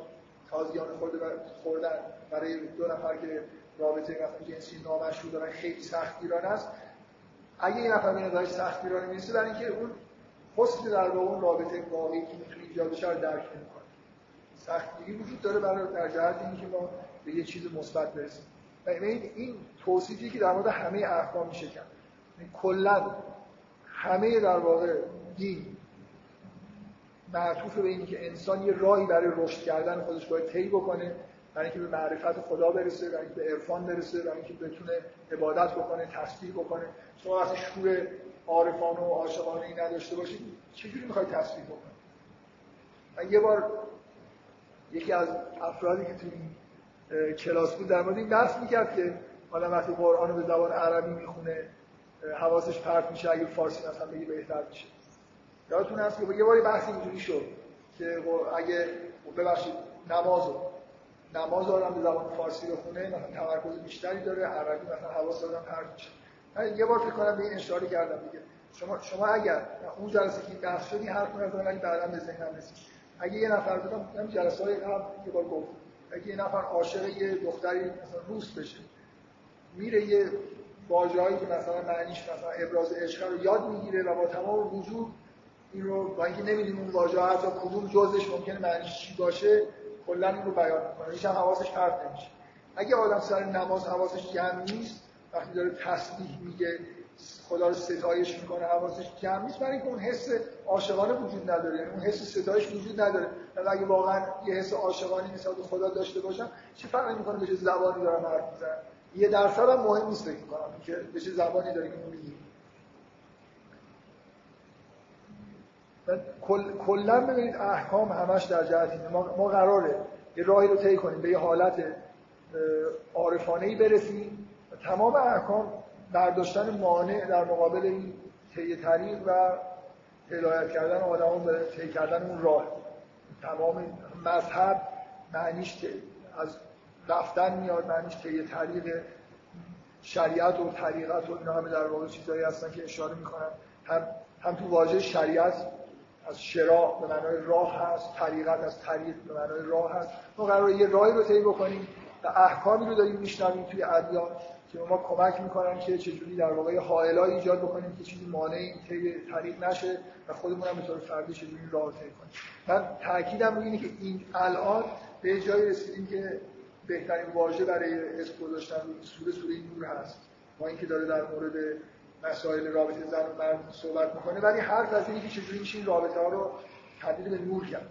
تازیان خورده خوردن. برای دو نفر که رابطه مثلا جنسی نامشروع دارن خیلی سخت ایران است. اگه یه نفر به نظرش سخت ایران می‌رسه برای اینکه اون حسن در واقع اون رابطه واقعی که می‌تونه ایجاد بشه رو درک نمی‌کنه. سختی وجود داره برای در جهت اینکه ما به یه چیز مثبت برسیم. و این توصیفی که در مورد همه احکام میشه کرد کلا همه در واقع دین معطوف به اینی که انسان یه راهی برای رشد کردن خودش باید طی بکنه برای اینکه به معرفت خدا برسه برای اینکه به عرفان برسه برای اینکه بتونه عبادت بکنه تسبیح بکنه. شما وقتی شور عارفانه و عاشقانه ای نداشته باشید چجوری می‌خوای تسبیح بکنید من یه بار یکی از افرادی که تو این کلاس بود در مورد این بحث می‌کرد که حالا وقتی قرآن رو به زبان عربی می‌خونه حواسش پرت میشه اگه فارسی مثلا بگی بهتر میشه. یادتون هست که یه باری بحث اینجوری شد که اگه ببخشید نمازو نماز رو به زبان فارسی بخونه مثلا تمرکز بیشتری داره عربی مثلا حواس آدم پرت میشه. یه بار فکر کنم به این اشاره کردم دیگه. شما شما اگر اون جلسه که بحث شدی حرف نزدم ولی بعدا به ذهنم رسید. اگه یه نفر بودم من جلسه های قبل یه بار گفت اگه یه نفر عاشق یه دختری مثلا روس بشه میره یه واژه‌ای که مثلا معنیش مثلا ابراز عشق رو یاد می‌گیره و با تمام وجود این رو با اینکه نمی‌دونیم اون واژه حتی کدوم جزش ممکنه معنیش چی باشه کلا این رو بیان می‌کنه. هیچ هم حواسش پرت نمیشه. اگه آدم سر نماز حواسش جمع نیست وقتی داره تسبیح میگه خدا رو ستایش می‌کنه حواسش جمع نیست برای اینکه اون حس عاشقانه وجود نداره. یعنی اون حس ستایش وجود نداره. و اگه واقعا یه حس عاشقانه نسبت به خدا داشته باشم چه فرقی می‌کنه به زبانی دارم حرف می‌زنم یه درصد هم مهم نیست فکر کنم که به چه زبانی داریم اینو میگیم کلا ببینید احکام همش در جهت اینه. ما, ما قراره یه راهی رو طی کنیم به یه حالت عارفانه ای برسیم. و تمام احکام برداشتن مانع در مقابل این طی طریق و هدایت کردن آدمان به طی کردن اون راه. تمام مذهب معنیش از رفتن میاد معنیش طی طریق شریعت و طریقت و اینا همه در واقع چیزایی هستن که اشاره می‌کنن. هم هم تو واژه شریعت از شراع به معنای راه هست طریقت از طریق به معنای راه هست. ما قرار یه راهی رو طی بکنیم و احکامی رو داریم میشنویم توی ادیان که ما کمک می‌کنن که چجوری در واقع حائلای ایجاد بکنیم که چیزی مانعی طی طریق نشه و خودمون هم به طور فردی چجوری راه طی کنیم. من تاکیدم روی اینه که این الان به جایی رسیدیم که بهترین واژه برای اسم گذاشتن سوره سوره نور هست. با اینکه داره در مورد مسائل رابطه زن و مرد صحبت می‌کنه ولی حرف از اینه که چجوری میشه این رابطه ها رو تبدیل به نور کرد.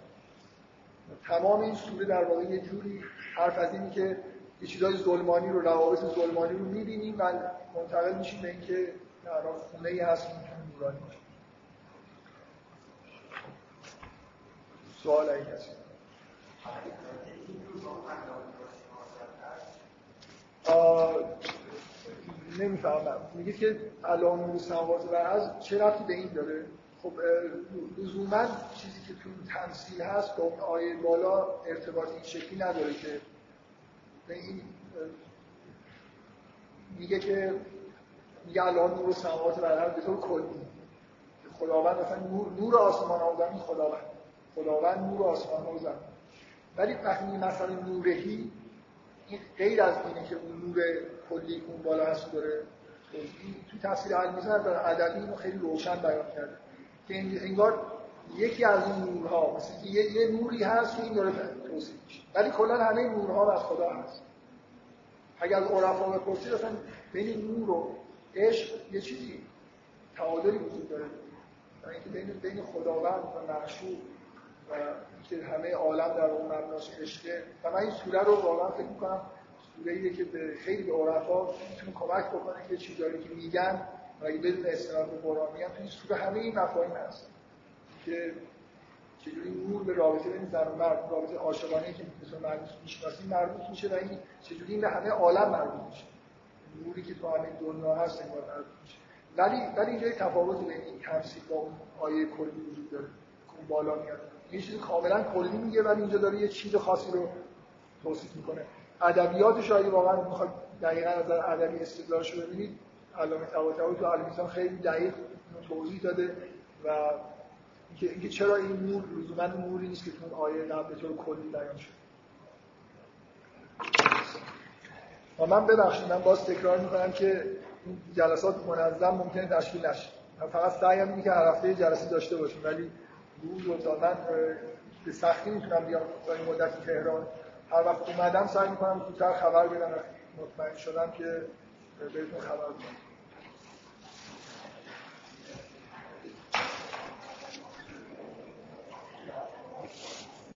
تمام این سوره در واقع یه جوری حرف از اینه که یه چیزای ظلمانی رو روابط ظلمانی رو می‌بینیم و منتقل میشیم به اینکه در خونه ای هست می‌تونه نورانی باشه. سوال ای کسی نمی‌فهمم. میگه که الان نور سماوات و از چه رفتی به این داره؟ خب لزوما چیزی که تو تمثیل هست با اون آیه بالا ارتباط این شکلی نداره که به این میگه که میگه الان نور سماوات و از به طور کلی. خداوند مثلا نور, نور آسمان ها زمین خداوند. خداوند نور آسمان ها زمین. ولی وقتی مثلا نورهی این غیر از اینه که اون نور کلی اون بالا هست داره تو تفسیر علمیزه در ادبی اینو خیلی روشن بیان کرده. که انگار یکی از این نورها مثل یه, یه نوری هست که این داره توصیف میشه. ولی کلا همه نورها از خدا هست. اگر از عرفا بپرسید اصلا بین نور و عشق یه چیزی تعادلی وجود داره. اینکه بین بین خداوند و معشوق و که همه عالم در اون مبناش عشقه. و من این سوره رو واقعا فکر می‌کنم سوره که به خیلی به عرفا می‌تونه کمک بکنه که چیزایی که میگن و اگه بدون استناد به قرآن میگن تو این سوره همه این مفاهیم هست که چجوری نور به رابطه بین زن و مرد رابطه عاشقانه که مثل مربوط می‌شناسیم مربوط میشه و این چجوری این به همه عالم مربوط میشه. نوری که تو همه دنیا هست انگار مربوط میشه. ولی ولی اینجا تفاوت بین این تفسیر با اون آیه کلی وجود داره اون بالا میاد. یه چیز کاملا کلی میگه ولی اینجا داره یه چیز خاصی رو توصیف می‌کنه. ادبیاتش اگه واقعا می‌خواد دقیقا از نظر ادبی استدلالش رو ببینید. علامه طباطبایی تو المیزان خیلی دقیق توضیح داده و اینکه چرا این نور لزوما نوری نیست که تو اون آیه قبل طور کلی بیان شد و من ببخشید من باز تکرار می‌کنم که جلسات منظم ممکنه تشکیل نشه. من فقط سعیم اینه که هر هفته جلسه داشته باشیم ولی روز و من به سختی می‌تونم بیام تا این مدت تهران. هر وقت اومدم سعی می‌کنم زودتر خبر بدم مطمئن شدم که بهتون خبر بدم